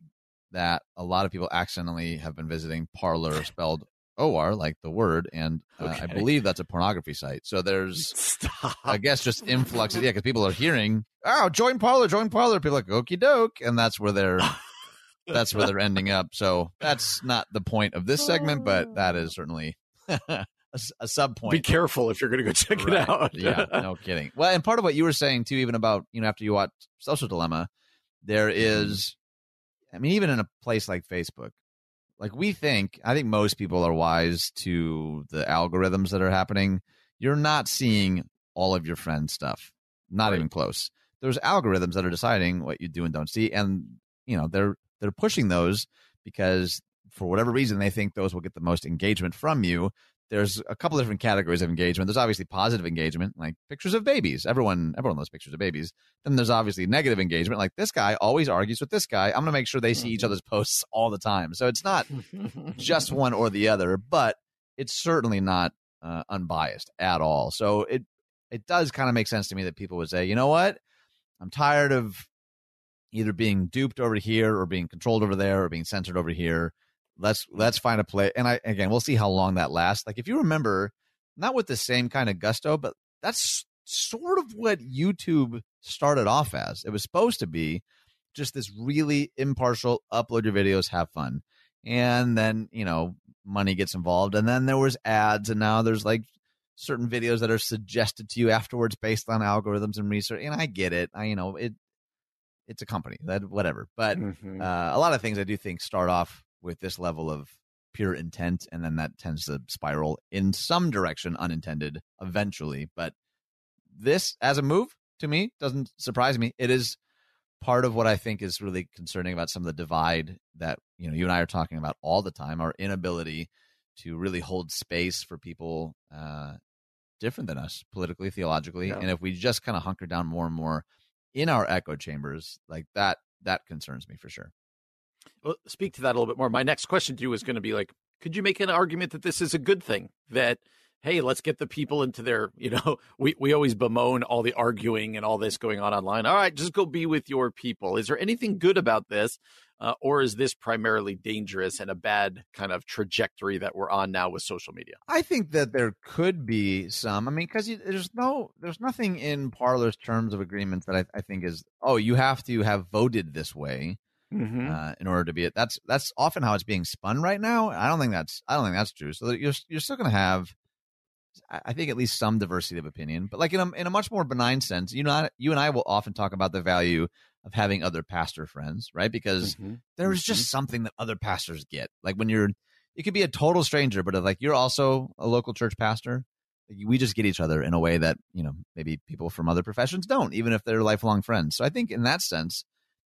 S1: that a lot of people accidentally have been visiting Parlor [laughs] spelled OR, like the word, and uh, okay. I believe that's a pornography site. So there's, [laughs] Stop. I guess, just influx. yeah, because people are hearing, oh, join Parler, join Parler. People like, okie doke, and that's where they're. that's where they're ending up. So that's not the point of this segment, but that is [laughs] certainly a, a sub point.
S2: Be careful if you're going to go check right. it out.
S1: yeah, no kidding. Well, and part of what you were saying too, even about you know after you watch Social Dilemma, there mm-hmm. I mean, even in a place like Facebook, like we think, I think most people are wise to the algorithms that are happening. You're not seeing all of your friends' stuff, not right. even close. There's algorithms that are deciding what you do and don't see, and you know they're they're pushing those because for whatever reason they think those will get the most engagement from you there's a couple different categories of engagement. There's obviously positive engagement, like pictures of babies. Everyone, everyone loves pictures of babies. Then there's obviously negative engagement, like this guy always argues with this guy. I'm going to make sure they see each mm-hmm. other's posts all the time. So it's not just [laughs] one or the other, but it's certainly not uh, unbiased at all. So it it does kind of make sense to me that people would say, you know what, I'm tired of either being duped over here or being controlled over there or being censored over here let's let's find a play and i again we'll see how long that lasts. Like if you remember not with the same kind of gusto but that's sort of what youtube started off as. It was supposed to be just this really impartial upload your videos have fun. And then you know money gets involved and then there was ads and now there's like certain videos that are suggested to you afterwards based on algorithms and research and i get it. I you know it it's a company that whatever. But mm-hmm. uh, a lot of things i do think start off with this level of pure intent and then that tends to spiral in some direction unintended eventually but this as a move to me doesn't surprise me it is part of what i think is really concerning about some of the divide that you know you and i are talking about all the time our inability to really hold space for people uh different than us politically theologically yeah. and if we just kind of hunker down more and more in our echo chambers like that that concerns me for sure.
S2: Speak to that a little bit more. My next question to you is going to be like, could you make an argument that this is a good thing? That hey, let's get the people into their, [laughs] you know, we, we always bemoan all the arguing and all this going on online. All right, just go be with your people. Is there anything good about this? Uh, or is this primarily dangerous and a bad kind of trajectory that we're on now with social media?
S1: I think that there could be some. I mean, because there's no, there's nothing in Parler's terms of agreements that I, I think is, oh, you have to have voted this way. Mm-hmm. Uh, in order to be it, that's that's often how it's being spun right now. I don't think that's I don't think that's true. So you're you're still going to have I think at least some diversity of opinion, but like in a in a much more benign sense, you know, you and I will often talk about the value of having other pastor friends, right? Because mm-hmm. there's mm-hmm. just something that other pastors get. Like when you're, you could be a total stranger, but like you're also a local church pastor. We just get each other in a way that you know maybe people from other professions don't, even if they're lifelong friends. So I think in that sense,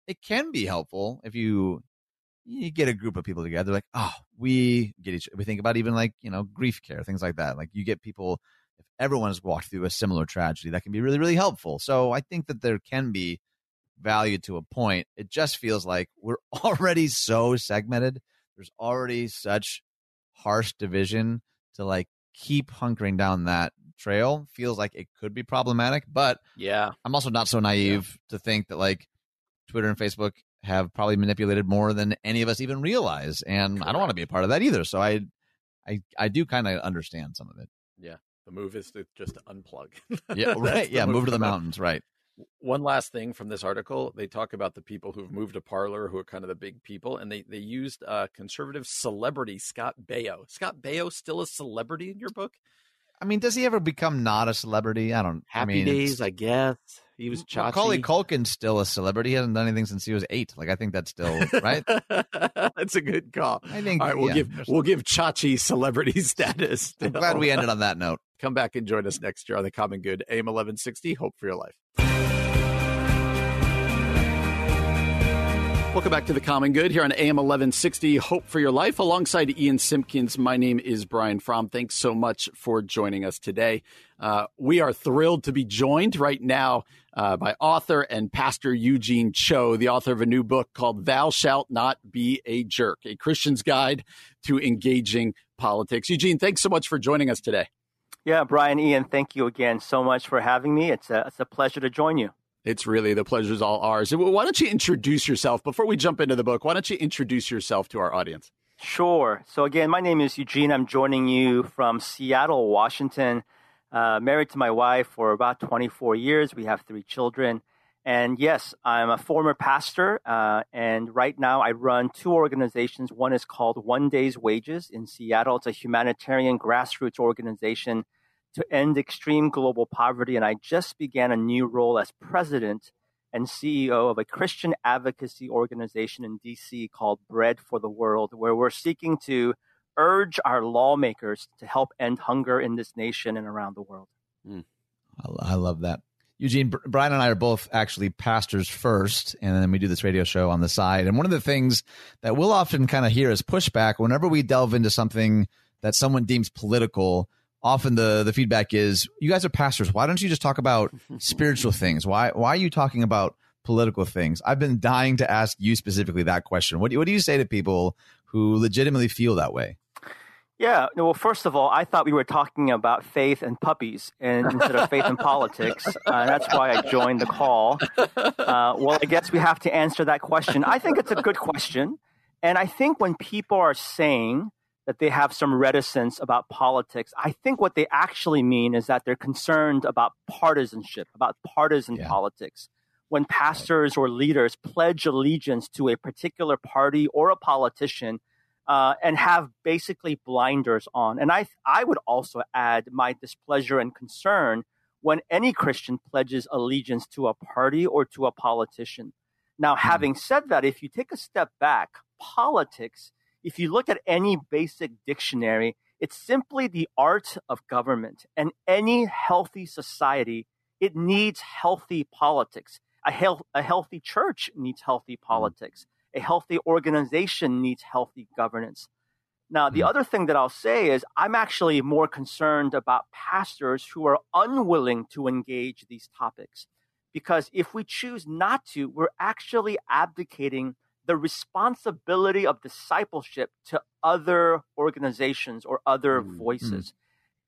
S1: it can be helpful if you you get a group of people together like oh we get each we think about even like you know grief care things like that like you get people if everyone has walked through a similar tragedy that can be really really helpful so i think that there can be value to a point it just feels like we're [laughs] already so segmented there's already such harsh division to like keep hunkering down that trail feels like it could be problematic but
S2: yeah
S1: i'm also not so naive yeah. to think that like twitter and facebook have probably manipulated more than any of us even realize and Correct. i don't want to be a part of that either so i i i do kind of understand some of it
S2: yeah the move is to just unplug
S1: yeah [laughs] right yeah move, move to the mountains right
S2: one last thing from this article they talk about the people who've moved to Parler, who are kind of the big people and they they used a conservative celebrity scott baio scott baio still a celebrity in your book
S1: I mean, does he ever become not a celebrity? I don't.
S2: Happy
S1: I mean,
S2: Days, I guess. He was Chachi.
S1: Macaulay Culkin's still a celebrity. He hasn't done anything since he was eight. Like I think that's still right. [laughs]
S2: that's a good call. I think. All right, we'll yeah, give we'll give Chachi celebrity [laughs] status.
S1: Still. I'm glad we ended on that note.
S2: Come back and join us next year on the Common Good AM 1160. Hope for your life. Welcome back to the Common Good here on AM 1160. Hope for your life. Alongside Ian Simpkins, my name is Brian Fromm. Thanks so much for joining us today. Uh, we are thrilled to be joined right now uh, by author and pastor Eugene Cho, the author of a new book called Thou Shalt Not Be a Jerk, a Christian's Guide to Engaging Politics. Eugene, thanks so much for joining us today.
S4: Yeah, Brian, Ian, thank you again so much for having me. It's a, it's a pleasure to join you.
S2: It's really the pleasure's all ours. Why don't you introduce yourself before we jump into the book? Why don't you introduce yourself to our audience?
S4: Sure. So, again, my name is Eugene. I'm joining you from Seattle, Washington. Uh, married to my wife for about 24 years. We have three children. And yes, I'm a former pastor. Uh, and right now I run two organizations. One is called One Day's Wages in Seattle, it's a humanitarian grassroots organization to end extreme global poverty, and I just began a new role as president and CEO of a Christian advocacy organization in DC called Bread for the World, where we're seeking to urge our lawmakers to help end hunger in this nation and around the world. Mm.
S1: I love that. Eugene, Brian and I are both actually pastors first, and then we do this radio show on the side. And one of the things that we'll often kind of hear is pushback whenever we delve into something that someone deems political often the the feedback is you guys are pastors. Why don't you just talk about spiritual things? Why why are you talking about political things? I've been dying to ask you specifically that question. What do, what do you say to people who legitimately feel that way?
S4: Yeah No, well first of all i thought we were talking about faith and puppies and instead of faith and [laughs] politics. Uh, that's why i joined the call. Uh, well i guess we have to answer that question. I think it's a good question and i think when people are saying that they have some reticence about politics. I think what they actually mean is that they're concerned about partisanship, about partisan yeah. politics. When pastors or leaders pledge allegiance to a particular party or a politician uh, and have basically blinders on. And I, I would also add my displeasure and concern when any Christian pledges allegiance to a party or to a politician. Now, hmm. having said that, if you take a step back, politics if you look at any basic dictionary, it's simply the art of government. And any healthy society, it needs healthy politics. A, health, a healthy church needs healthy mm-hmm. politics. A healthy organization needs healthy governance. Now, the mm. other thing that I'll say is I'm actually more concerned about pastors who are unwilling to engage these topics. because if we choose not to, we're actually abdicating the responsibility of discipleship to other organizations or other mm-hmm. voices.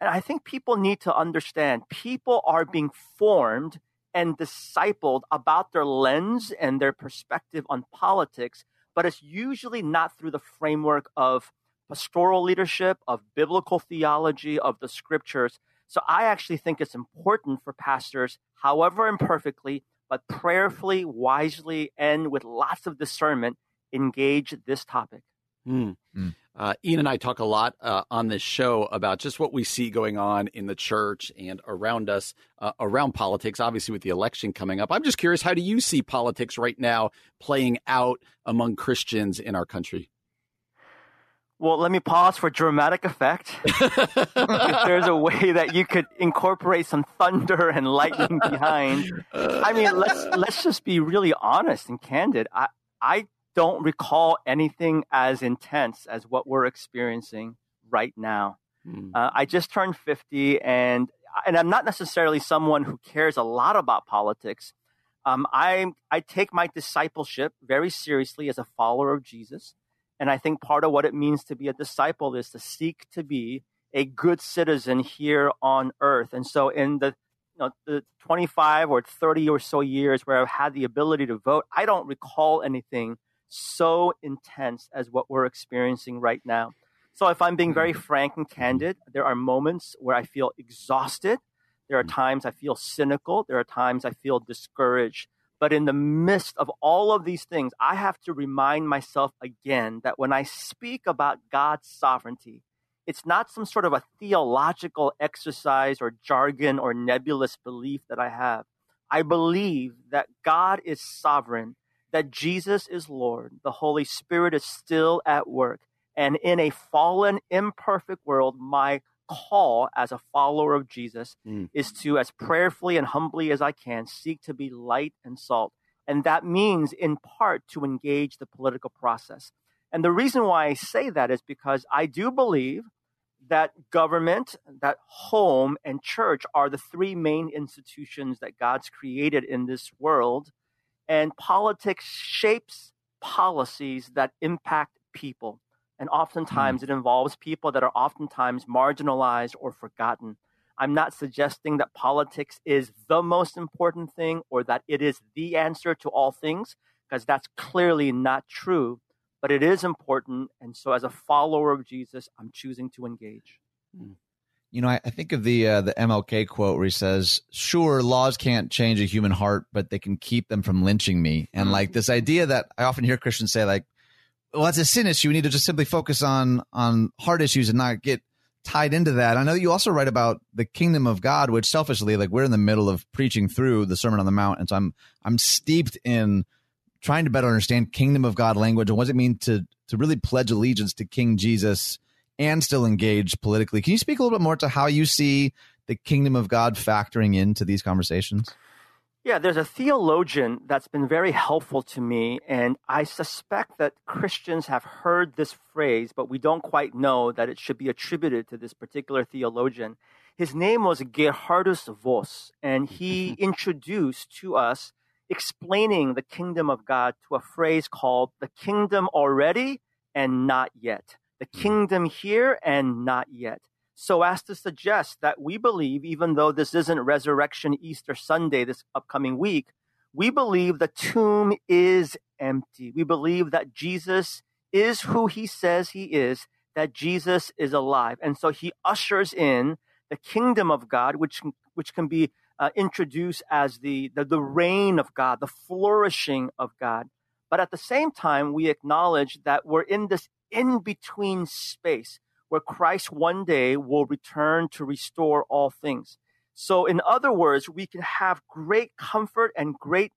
S4: And I think people need to understand people are being formed and discipled about their lens and their perspective on politics, but it's usually not through the framework of pastoral leadership, of biblical theology, of the scriptures. So I actually think it's important for pastors, however imperfectly, but prayerfully, wisely, and with lots of discernment, engage this topic.
S2: Mm. Mm. Uh, Ian and I talk a lot uh, on this show about just what we see going on in the church and around us, uh, around politics, obviously with the election coming up. I'm just curious, how do you see politics right now playing out among Christians in our country?
S4: Well, let me pause for dramatic effect. [laughs] if there's a way that you could incorporate some thunder and lightning behind, I mean, let's let's just be really honest and candid. I I don't recall anything as intense as what we're experiencing right now. Mm. Uh, I just turned 50, and and I'm not necessarily someone who cares a lot about politics. Um, I I take my discipleship very seriously as a follower of Jesus, and I think part of what it means to be a disciple is to seek to be a good citizen here on earth. And so, in the you know, the 25 or 30 or so years where I've had the ability to vote, I don't recall anything so intense as what we're experiencing right now. So, if I'm being very mm-hmm. frank and candid, there are moments where I feel exhausted. There are mm-hmm. times I feel cynical. There are times I feel discouraged. But in the midst of all of these things, I have to remind myself again that when I speak about God's sovereignty, it's not some sort of a theological exercise or jargon or nebulous belief that I have. I believe that God is sovereign that Jesus is Lord, the Holy Spirit is still at work. And in a fallen, imperfect world, my call as a follower of Jesus mm. is to, as prayerfully and humbly as I can, seek to be light and salt. And that means, in part, to engage the political process. And the reason why I say that is because I do believe that government, that home, and church are the three main institutions that God's created in this world and politics shapes policies that impact people. And oftentimes mm. it involves people that are oftentimes marginalized or forgotten. I'm not suggesting that politics is the most important thing or that it is the answer to all things, because that's clearly not true. But it is important. And so, as a follower of Jesus, I'm choosing to engage. Mm.
S1: You know, I, I think of the uh, the MLK quote where he says, "Sure, laws can't change a human heart, but they can keep them from lynching me." And like this idea that I often hear Christians say, like, "Well, that's a sin issue. We need to just simply focus on on heart issues and not get tied into that." I know you also write about the kingdom of God, which selfishly, like, we're in the middle of preaching through the Sermon on the Mount, and so I'm I'm steeped in trying to better understand kingdom of God language and what does it mean to to really pledge allegiance to King Jesus and still engage politically. Can you speak a little bit more to how you see the kingdom of God factoring into these conversations?
S4: Yeah, there's a theologian that's been very helpful to me, and I suspect that Christians have heard this phrase, but we don't quite know that it should be attributed to this particular theologian. His name was Geerhardus Vos, and he mm-hmm. introduced to us explaining the kingdom of God to a phrase called the kingdom already and not yet the hmm. kingdom here and not yet. So as to suggest that we believe, even though this isn't Resurrection Easter Sunday this upcoming week, we believe the tomb is empty. We believe that Jesus is who he says he is, that Jesus is alive. And so he ushers in the kingdom of God, which, which can be uh, introduced as the, the, the reign of God, the flourishing of God. But at the same time, we acknowledge that we're in this in between space where Christ one day will return to restore all things. So, in other words, we can have great comfort and great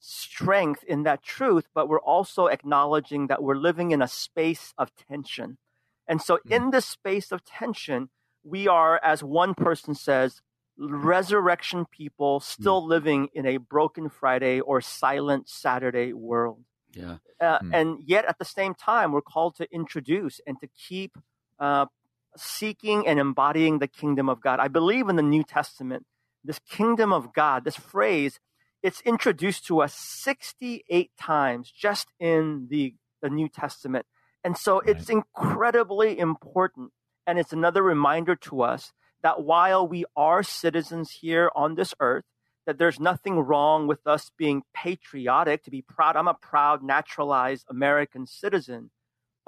S4: strength in that truth, but we're also acknowledging that we're living in a space of tension. And so, in hmm. this space of tension, we are, as one person says, resurrection people still hmm. living in a broken Friday or silent Saturday world.
S2: Yeah.
S4: Uh, hmm. And yet, at the same time, we're called to introduce and to keep uh, seeking and embodying the kingdom of God. I believe in the New Testament, this kingdom of God, this phrase It's introduced to us 68 times just in the, the New Testament. And so right. it's incredibly important. And it's another reminder to us that while we are citizens here on this earth, that there's nothing wrong with us being patriotic, to be proud. I'm a proud, naturalized American citizen.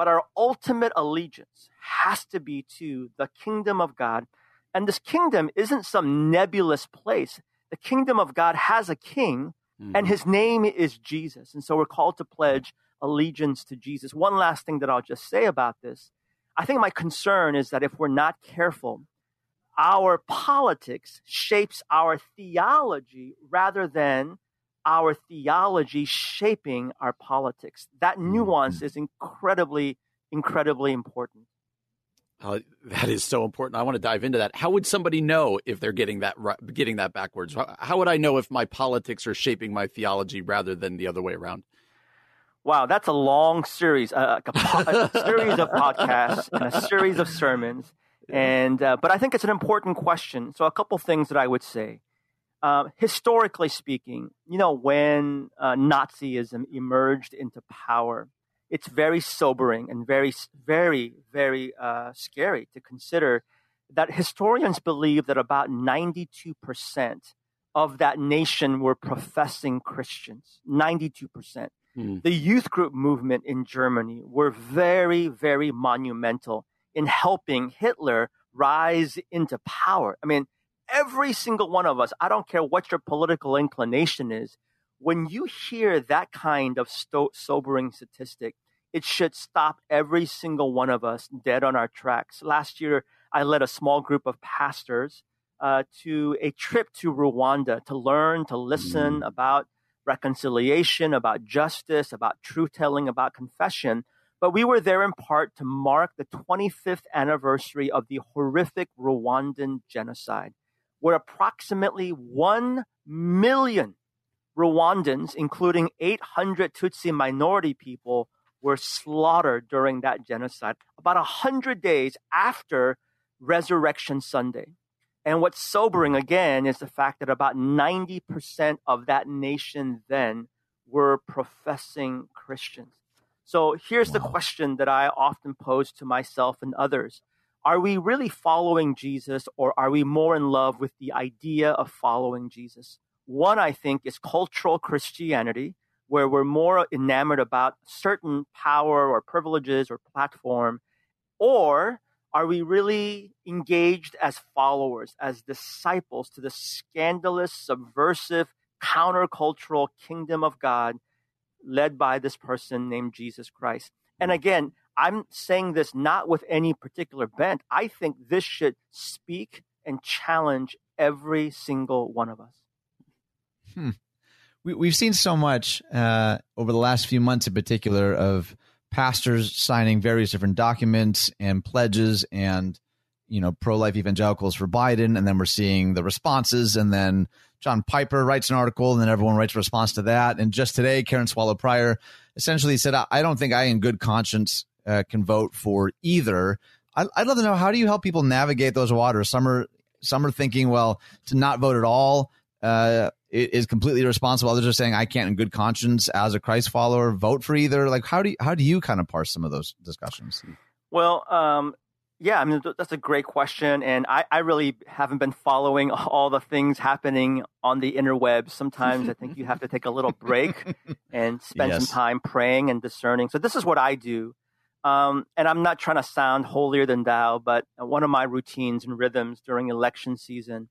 S4: But our ultimate allegiance has to be to the kingdom of God. And this kingdom isn't some nebulous place. The kingdom of God has a king, mm-hmm. and his name is Jesus. And so we're called to pledge allegiance to Jesus. One last thing that I'll just say about this I think my concern is that if we're not careful, our politics shapes our theology rather than our theology shaping our politics. That mm-hmm. nuance is incredibly, incredibly important.
S2: Uh, that is so important. I want to dive into that. How would somebody know if they're getting that getting that backwards? How would I know if my politics are shaping my theology rather than the other way around?
S4: Wow, that's a long series, uh, a, a, [laughs] series of podcasts and a series of sermons. And uh, but I think it's an important question. So a couple things that I would say. Uh, historically speaking, you know, when uh, Nazism emerged into power, it's very sobering and very, very, very uh, scary to consider that historians believe that about 92% of that nation were professing Christians. 92%. Mm. The youth group movement in Germany were very, very monumental in helping Hitler rise into power. I mean, every single one of us, I don't care what your political inclination is, when you hear that kind of sto- sobering statistic, it should stop every single one of us dead on our tracks. Last year, I led a small group of pastors uh, to a trip to Rwanda to learn, to listen mm. about reconciliation, about justice, about truth telling, about confession. But we were there in part to mark the 25th anniversary of the horrific Rwandan genocide where approximately 1 million Rwandans, including 800 Tutsi minority people, were slaughtered during that genocide, about 100 days after Resurrection Sunday. And what's sobering again is the fact that about 90% of that nation then were professing Christians. So here's the question that I often pose to myself and others are we really following Jesus or are we more in love with the idea of following Jesus? One, I think, is cultural Christianity, where we're more enamored about certain power or privileges or platform. Or are we really engaged as followers, as disciples to the scandalous, subversive, countercultural kingdom of God led by this person named Jesus Christ? And again, I'm saying this not with any particular bent. I think this should speak and challenge every single one of us.
S1: Hmm. We, have seen so much uh, over the last few months, in particular, of pastors signing various different documents and pledges and you know pro-life evangelicals for Biden, and then we're seeing the responses, and then John Piper writes an article, and then everyone writes a response to that. And just today, Karen Swallow Prior essentially said, "I don't think I, in good conscience, uh, can vote for either. I, would love to know how do you help people navigate those waters? Some are some are thinking, well, to not vote at all uh, is completely irresponsible. Others are saying, I can't, in good conscience, as a Christ follower, vote for either. Like, how do you, how do you kind of parse some of those discussions?
S4: Well, um, yeah, I mean that's a great question, and I, I really haven't been following [laughs] all the things happening on the interwebs. Sometimes I think you have to take a little break [laughs] and spend yes. some time praying and discerning. So this is what I do. Um, and I'm not trying to sound holier than thou, but one of my routines and rhythms during election season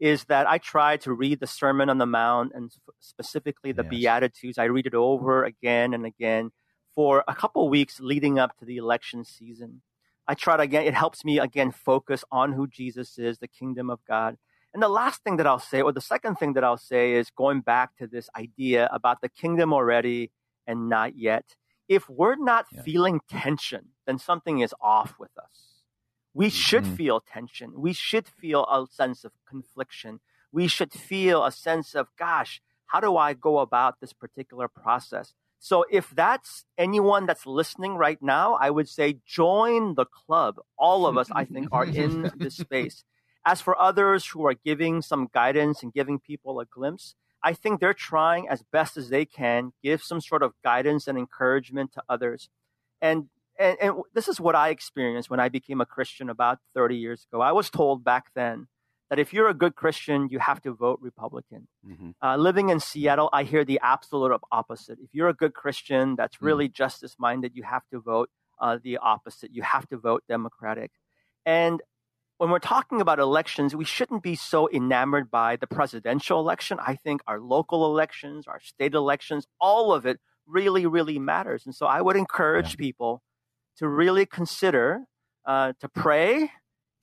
S4: is that I try to read the Sermon on the Mount and specifically the yes. Beatitudes. I read it over again and again for a couple weeks leading up to the election season. I try to again, it helps me again focus on who Jesus is, the kingdom of God. And the last thing that I'll say, or the second thing that I'll say, is going back to this idea about the kingdom already and not yet if we're not yeah. feeling tension, then something is off with us. We mm-hmm. should feel tension. We should feel a sense of confliction. We should feel a sense of, gosh, how do I go about this particular process? So if that's anyone that's listening right now, I would say join the club. All of us, I think, are [laughs] in this space. As for others who are giving some guidance and giving people a glimpse, I think they're trying as best as they can, give some sort of guidance and encouragement to others. And, and, and this is what I experienced when I became a Christian about 30 years ago. I was told back then that if you're a good Christian, you have to vote Republican. Mm-hmm. Uh, living in Seattle, I hear the absolute opposite. If you're a good Christian that's mm. really mm-hmm. justice minded, you have to vote uh, the opposite. You have to vote Democratic. And when we're talking about elections, we shouldn't be so enamored by the presidential election. I think our local elections, our state elections, all of it really, really matters. And so I would encourage yeah. people to really consider, uh, to pray,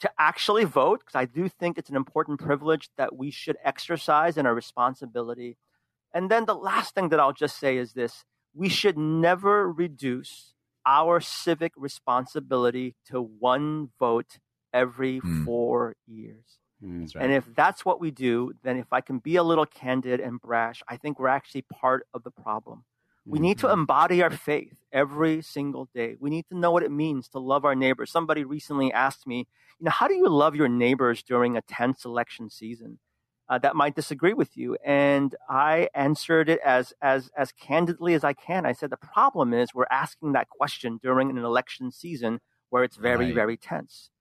S4: to actually vote, because I do think it's an important privilege that we should exercise and a responsibility. And then the last thing that I'll just say is this we should never reduce our civic responsibility to one vote every mm. four years. Mm, right. And if that's what we do, then if I can be a little candid and brash, I think we're actually part of the problem. We mm-hmm. need to mm-hmm. embody our faith every single day. We need to know what it means to love our neighbors. Somebody recently asked me, you know, how do you love your neighbors during a tense election season? Uh, that might disagree with you, and I answered it as as as candidly as I can. I said the problem is we're asking that question during an election season where it's very right. very tense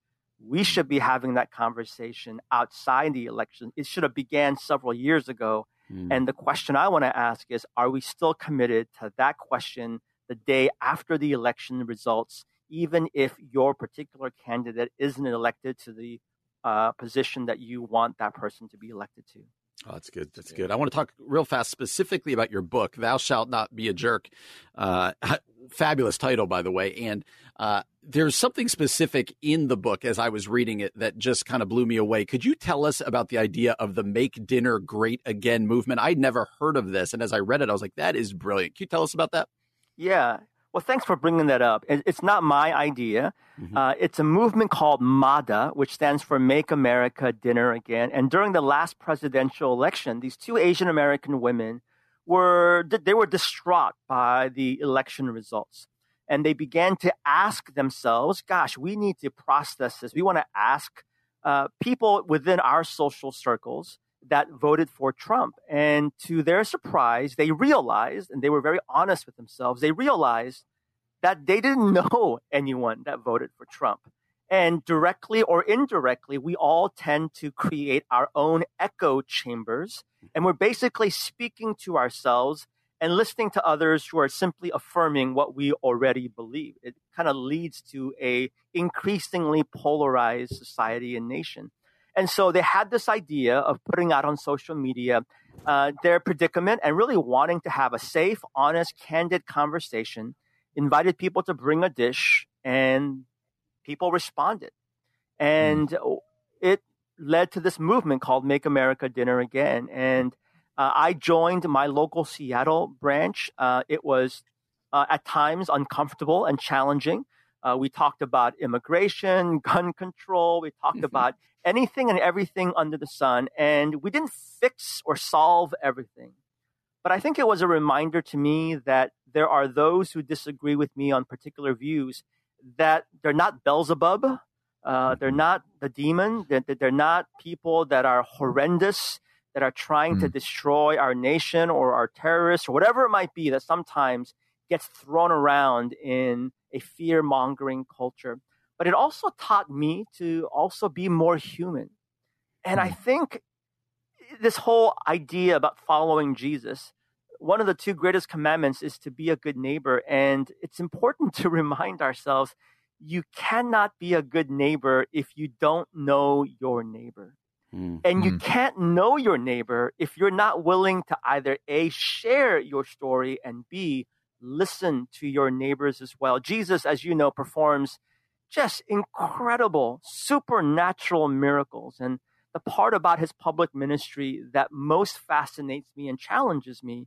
S4: we should be having that conversation outside the election. It should have began several years ago. Mm. And the question I want to ask is, are we still committed to that question the day after the election results, even if your particular candidate isn't elected to the uh, position that you want that person to be elected to?
S2: Oh, that's good. That's good. I want to talk real fast specifically about your book, Thou Shalt Not Be a Jerk. Uh, [laughs] fabulous title, by the way. And uh, there's something specific in the book as I was reading it that just kind of blew me away. Could you tell us about the idea of the Make Dinner Great Again movement? I'd never heard of this. And as I read it, I was like, that is brilliant. Can you tell us about that?
S4: Yeah. Well, thanks for bringing that up. It's not my idea. Mm-hmm. Uh, it's a movement called MADA, which stands for Make America Dinner Again. And during the last presidential election, these two Asian American women were they were distraught by the election results, and they began to ask themselves, "Gosh, we need to process this. We want to ask uh, people within our social circles." That voted for Trump. And to their surprise, they realized, and they were very honest with themselves, they realized that they didn't [laughs] know anyone that voted for Trump. And directly or indirectly, we all tend to create our own echo chambers. And we're basically speaking to ourselves and listening to others who are simply affirming what we already believe. It kind of leads to a increasingly polarized society and nation. And so they had this idea of putting out on social media uh, their predicament and really wanting to have a safe, honest, candid conversation. Invited people to bring a dish, and people responded. And mm. it led to this movement called Make America Dinner Again. And uh, I joined my local Seattle branch. Uh, it was uh, at times uncomfortable and challenging. Uh, we talked about immigration, [laughs] gun control. We talked mm-hmm. about anything and everything under the sun. And we didn't fix or solve everything. But I think it was a reminder to me that there are those who disagree with me on particular views, that they're not Beelzebub. Uh, they're mm-hmm. not the demon. They're, they're not people that are horrendous, that are trying mm. to destroy our nation or our terrorists or whatever it might be that sometimes gets thrown around in a fear mongering culture. But it also taught me to also be more human. And I hmm. think this whole idea about following Jesus, one of the two greatest commandments is to be a good neighbor. And it's important [laughs] to remind ourselves you cannot be a good neighbor if you don't know your neighbor. Mm. And you mm. can't know your neighbor if you're not willing to either A, share your story, and B, listen to your neighbors as well. Jesus, as you know, performs just incredible supernatural miracles. And the part about his public ministry that most fascinates me and challenges me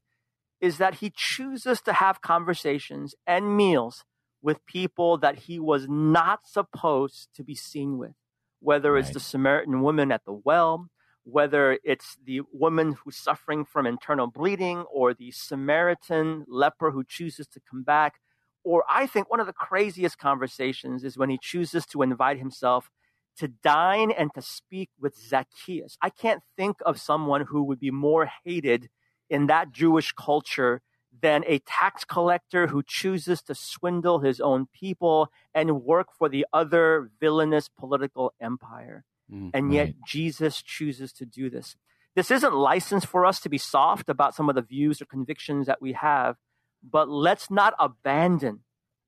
S4: is that he chooses to have conversations and meals with people that he was not supposed to be seen with, whether right. it's the Samaritan woman at the well, whether it's the woman who's suffering from internal bleeding or the Samaritan leper who chooses to come back. Or I think one of the craziest conversations is when he chooses to invite himself to dine and to speak with Zacchaeus. I can't think of someone who would be more hated in that Jewish culture than a tax collector who chooses to swindle his own people and work for the other villainous political empire. Mm, and yet right. Jesus chooses to do this. This isn't license for us to be soft about some of the views or convictions that we have, but let's not abandon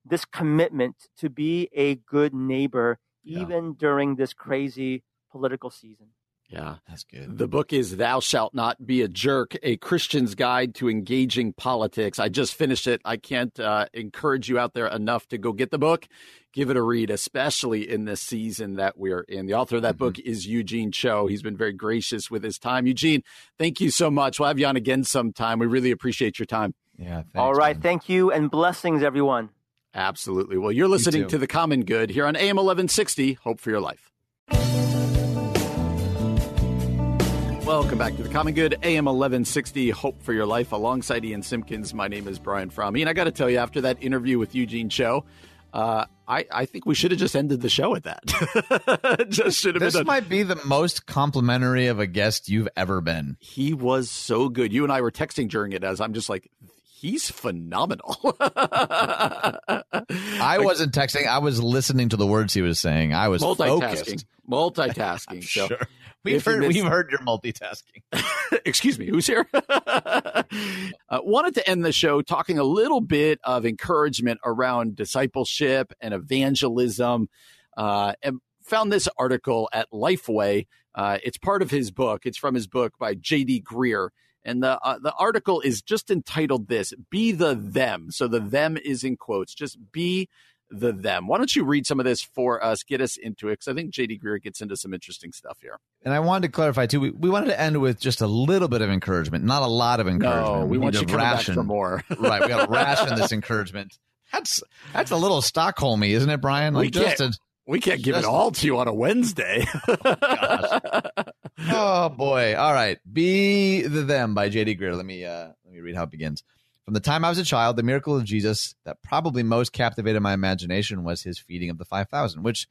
S4: this commitment to be a good neighbor, yeah. even during this crazy political season.
S2: Yeah,
S1: that's good.
S2: The book is Thou Shalt Not Be a Jerk, a Christian's Guide to Engaging Politics. I just finished it. I can't uh, encourage you out there enough to go get the book. Give it a read, especially in this season that we're in. The author of that mm-hmm. book is Eugene Cho. He's been very gracious with his time. Eugene, thank you so much. We'll have you on again sometime. We really appreciate your time.
S1: Yeah. Thanks,
S4: All right.
S1: Man.
S4: Thank you and blessings, everyone.
S2: Absolutely. Well, you're listening to The Common Good here on AM 1160. Hope for your life. Welcome back to the Common Good, AM 1160, Hope for Your Life, alongside Ian Simpkins. My name is Brian Fromm. And I got to tell you, after that interview with Eugene Cho, uh, I, I think we should have just ended the show at that. [laughs] just should have
S1: this
S2: been.
S1: might be the most complimentary of a guest you've ever been.
S2: He was so good. You and I were texting during it as I'm just like, he's phenomenal. [laughs]
S1: I wasn't texting. I was listening to the words he was saying. I was
S2: multitasking.
S1: Focused.
S2: Multitasking. [laughs] so
S1: sure. We've heard, we've heard your multitasking. [laughs]
S2: Excuse me, who's here? [laughs] uh, wanted to end the show talking a little bit of encouragement around discipleship and evangelism, uh, and found this article at Lifeway. Uh, it's part of his book. It's from his book by J.D. Greear. And the uh, the article is just entitled this "Be the Them." So the them is in quotes. Just be the them. Why don't you read some of this for us? Get us into it because I think JD Greear gets into some interesting stuff here.
S1: And I wanted to clarify too. We, we wanted to end with just a little bit of encouragement, not a lot of encouragement.
S2: No, we, we want you to ration for more. [laughs]
S1: right, we got to [laughs] ration this encouragement. That's that's a little Stockholmy, isn't it, Brian?
S2: Like we just can't, a, we can't give it all to you on a Wednesday. [laughs]
S1: oh, oh boy! All right, be the them by JD Greear. Let me uh, let me read how it begins. From the time I was a child, the miracle of Jesus that probably most captivated my imagination was his feeding of the 5,000, which,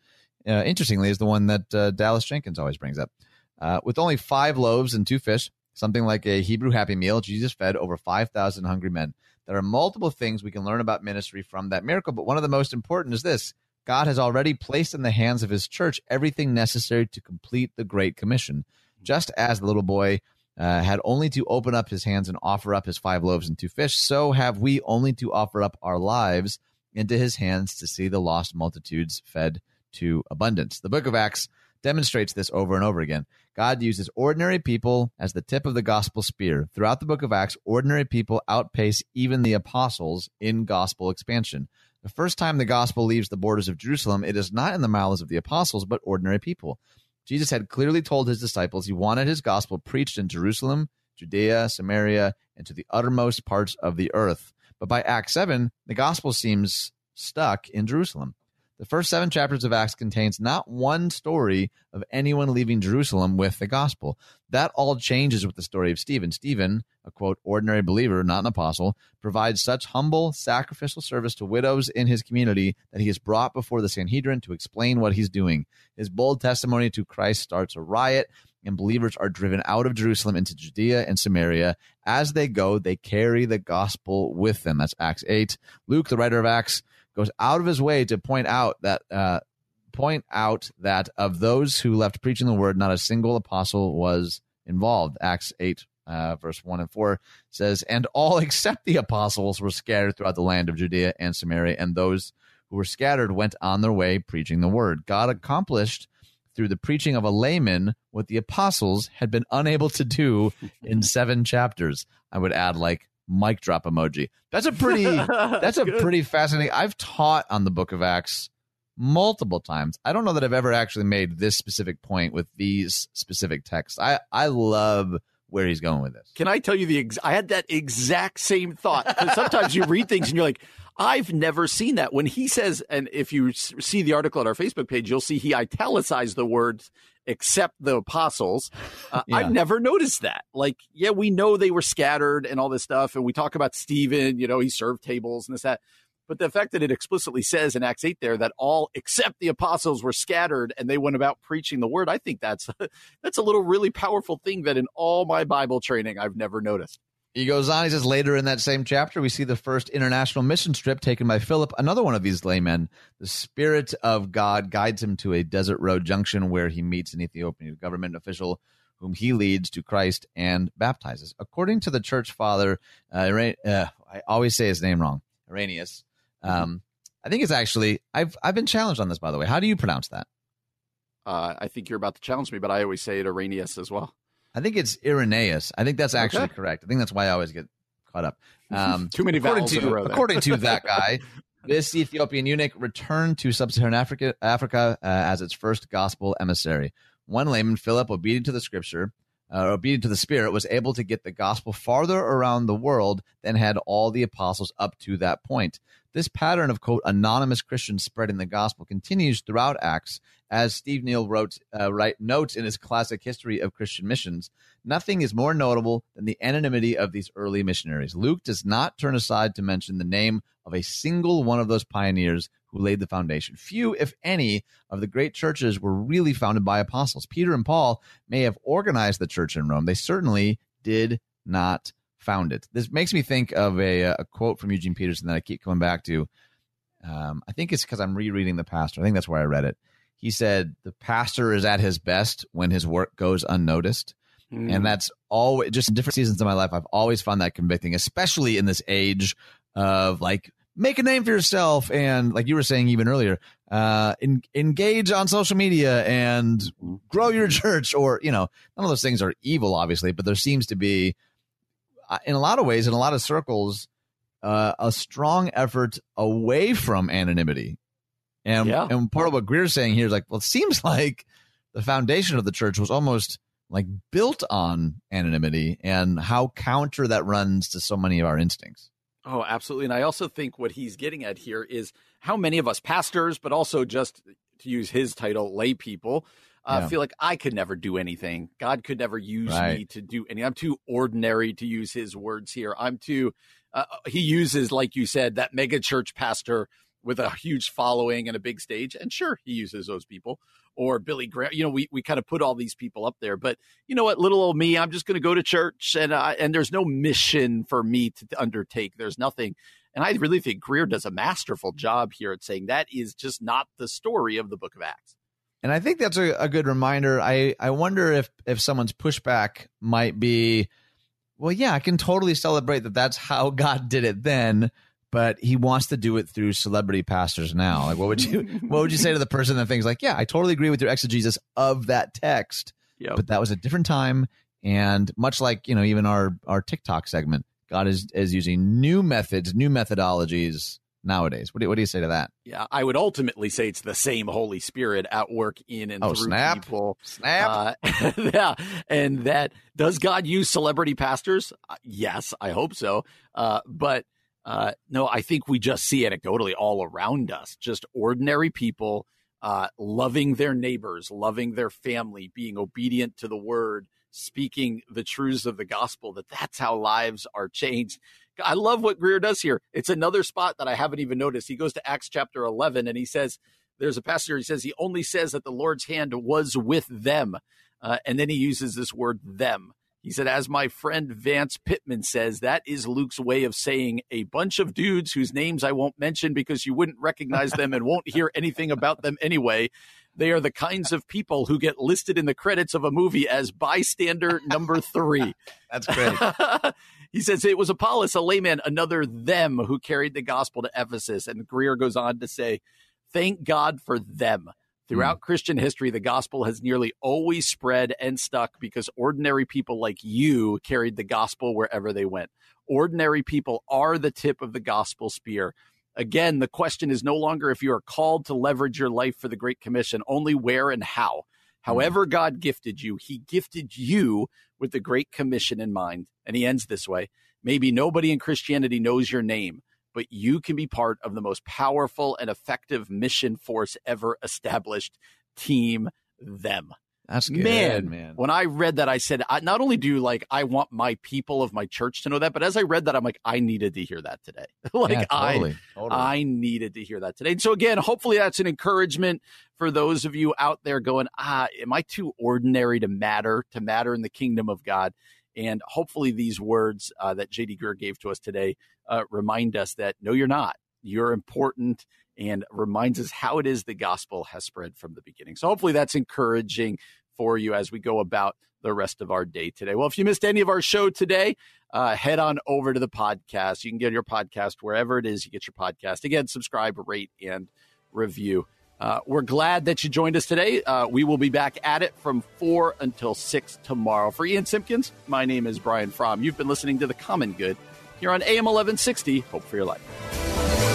S1: uh, interestingly, is the one that uh, Dallas Jenkins always brings up. Uh, with only five loaves and two fish, something like a Hebrew Happy Meal, Jesus fed over 5,000 hungry men. There are multiple things we can learn about ministry from that miracle, but one of the most important is this God has already placed in the hands of his church everything necessary to complete the Great Commission. Just as the little boy uh, had only to open up his hands and offer up his five loaves and two fish, so have we only to offer up our lives into his hands to see the lost multitudes fed to abundance. The book of Acts demonstrates this over and over again. God uses ordinary people as the tip of the gospel spear. Throughout the book of Acts, ordinary people outpace even the apostles in gospel expansion. The first time the gospel leaves the borders of Jerusalem, it is not in the mouths of the apostles, but ordinary people. Jesus had clearly told his disciples he wanted his gospel preached in Jerusalem, Judea, Samaria, and to the uttermost parts of the earth. But by Acts 7, the gospel seems stuck in Jerusalem. The first seven chapters of Acts contains not one story of anyone leaving Jerusalem with the gospel. That all changes with the story of Stephen. Stephen, a quote, ordinary believer, not an apostle, provides such humble, sacrificial service to widows in his community that he is brought before the Sanhedrin to explain what he's doing. His bold testimony to Christ starts a riot, and believers are driven out of Jerusalem into Judea and Samaria. As they go, they carry the gospel with them. That's Acts 8. Luke, the writer of Acts, goes out of his way to point out that uh, point out that of those who left preaching the word, not a single apostle was involved. Acts eight. Uh, verse 1 and 4 says, And all [laughs] except the apostles were scattered throughout the land of Judea and Samaria, and those who were scattered went on their way preaching the word. God accomplished through the preaching of a layman what the apostles had been unable to do in [laughs] seven chapters. I would add, like, mic drop emoji. That's a [laughs] pretty that's a pretty fascinating. I've taught on the book of Acts multiple times. I don't know that I've ever actually made this specific point with these specific texts. I I love where he's going with this.
S2: Can I tell you the ex- I had that exact same thought sometimes you read things and you're like I've never seen that. When he says, and if you see the article on our Facebook page, you'll see he italicized the words except the apostles. Uh, yeah. I've never noticed that. Like, yeah, we know they were scattered and all this stuff. And we talk about Stephen, you know, he served tables and this, that. But the fact that it explicitly says in Acts 8 there that all except the apostles were scattered and they went about preaching the word, I think that's [laughs] that's a little really powerful thing that in all my Bible training I've never noticed.
S1: He goes on. He says later in that same chapter, we see the first international mission trip taken by Philip, another one of these laymen. The Spirit of God guides him to a desert road junction where he meets an Ethiopian government official whom he leads to Christ and baptizes. According to the church father, uh, uh, I always say his name wrong, Irenaeus. Um, I think it's actually I've I've been challenged on this by the way. How do you pronounce that?
S2: Uh, I think you're about to challenge me, but I always say it Irenaeus as well.
S1: I think it's Irenaeus. I think that's actually okay. correct. I think that's why I always get caught up.
S2: Um, [laughs] Too many
S1: according
S2: vowels
S1: to, according to that [laughs] guy, this Ethiopian eunuch returned to sub-Saharan Africa, Africa uh, as its first gospel emissary. One layman, Philip, obedient to the scripture, uh, obedient to the Spirit, was able to get the gospel farther around the world than had all the apostles up to that point. This pattern of quote anonymous Christians spreading the gospel continues throughout Acts, as Steve Neill wrote uh, write notes in his classic history of Christian missions. Nothing is more notable than the anonymity of these early missionaries. Luke does not turn aside to mention the name of a single one of those pioneers who laid the foundation. Few, if any, of the great churches were really founded by apostles. Peter and Paul may have organized the church in Rome. They certainly did not found it. This makes me think of a, a quote from Eugene Peterson that I keep coming back to. Um, I think it's because I'm rereading the pastor. I think that's where I read it. He said the pastor is at his best when his work goes unnoticed. Mm. And that's always just in different seasons of my life. I've always found that convicting, especially in this age of like make a name for yourself and like you were saying even earlier, uh, in, engage on social media and mm-hmm. grow your [laughs] church or, you know, none of those things are evil, obviously, but there seems to be in a lot of ways, in a lot of circles, uh, a strong effort away from anonymity. And, yeah. and part of what Greear's saying here is like, well, it seems [laughs] like the foundation of the church was almost like built on anonymity and how counter that runs to so many of our instincts.
S2: Oh, absolutely. And I also think what he's getting at here is how many of us pastors, but also just to use his title, lay people, uh, yeah. feel like I could never do anything. God could never use right. me to do any. I'm too ordinary to use his words here. I'm too. Uh, he uses, like you said, that mega church pastor with a huge following and a big stage. And sure, he uses those people. Or Billy Graham. You know, we, we kind of put all these people up there. But you know what, little old me, I'm just going to go to church, and I, and there's no mission for me to undertake. There's nothing. And I really think Greear does a masterful job here at saying that is just not the story of the Book of Acts.
S1: And I think that's a, a good reminder. I, I wonder if, if someone's pushback might be, well, yeah, I can totally celebrate that that's how [laughs] God did it then, but he wants to do it through celebrity pastors now. Like, what would you, [laughs] what would you say to the person that thinks like, yeah, I totally agree with your exegesis of that text, yep. but that was a different time. And much like, you know, even our, our TikTok segment, God is, is using new methods, new methodologies nowadays. What do, what do you say to that?
S2: Yeah, I would ultimately say it's the same Holy Spirit at work in and
S1: oh,
S2: through
S1: snap.
S2: people.
S1: Snap.
S2: Uh, [laughs] yeah, and that does God use celebrity pastors? Uh, yes, I hope so. Uh, but uh, no, I think we just see anecdotally all around us, just ordinary people uh, loving their neighbors, loving their family, being obedient to the word, speaking the truths of the gospel. That that's how lives are changed. I love what Greear does here. It's another spot that I haven't even noticed. He goes to Acts chapter 11 and he says, there's a pastor, he says, he only says that the Lord's hand was with them. Uh, and then he uses this word them. He said, as my friend Vance Pitman says, that is Luke's way of saying a bunch of dudes whose names I won't mention because you wouldn't recognize them and won't hear anything about them anyway. They are the kinds of people who get listed in the credits of a movie as bystander number three. [laughs]
S1: That's great. [laughs]
S2: he says it was Apollos, a layman, another them who carried the gospel to Ephesus. And Greear goes on to say, Thank God for them. Throughout mm. Christian history, the gospel has nearly always spread and stuck because ordinary people like you carried the gospel wherever they went. Ordinary people are the tip of the gospel spear. Again, the question is no longer if you are called to leverage your life for the Great Commission, only where and how. However, mm. God gifted you, He gifted you with the Great Commission in mind. And He ends this way Maybe nobody in Christianity knows your name, but you can be part of the most powerful and effective mission force ever established. Team Them.
S1: That's good,
S2: man,
S1: man.
S2: When I read that, I said, I, not only do like I want my people of my church to know that, but as I read that, I'm like, I needed to hear that today. [laughs] like
S1: yeah, totally,
S2: I,
S1: totally.
S2: I needed to hear that today. And so again, hopefully that's an encouragement for those of you out there going, ah, am I too ordinary to matter, to matter in the kingdom of God? And hopefully, these words uh, that JD Greear gave to us today uh, remind us that no, you're not. You're important and reminds us how it is the gospel has spread from the beginning. So, hopefully, that's encouraging for you as we go about the rest of our day today. Well, if you missed any of our show today, uh, head on over to the podcast. You can get your podcast wherever it is you get your podcast. Again, subscribe, rate, and review. Uh, we're glad that you joined us today. Uh, we will be back at it from 4 until 6 tomorrow. For Ian Simpkins, my name is Brian Fromm. You've been listening to The Common Good here on AM 1160. Hope for your life.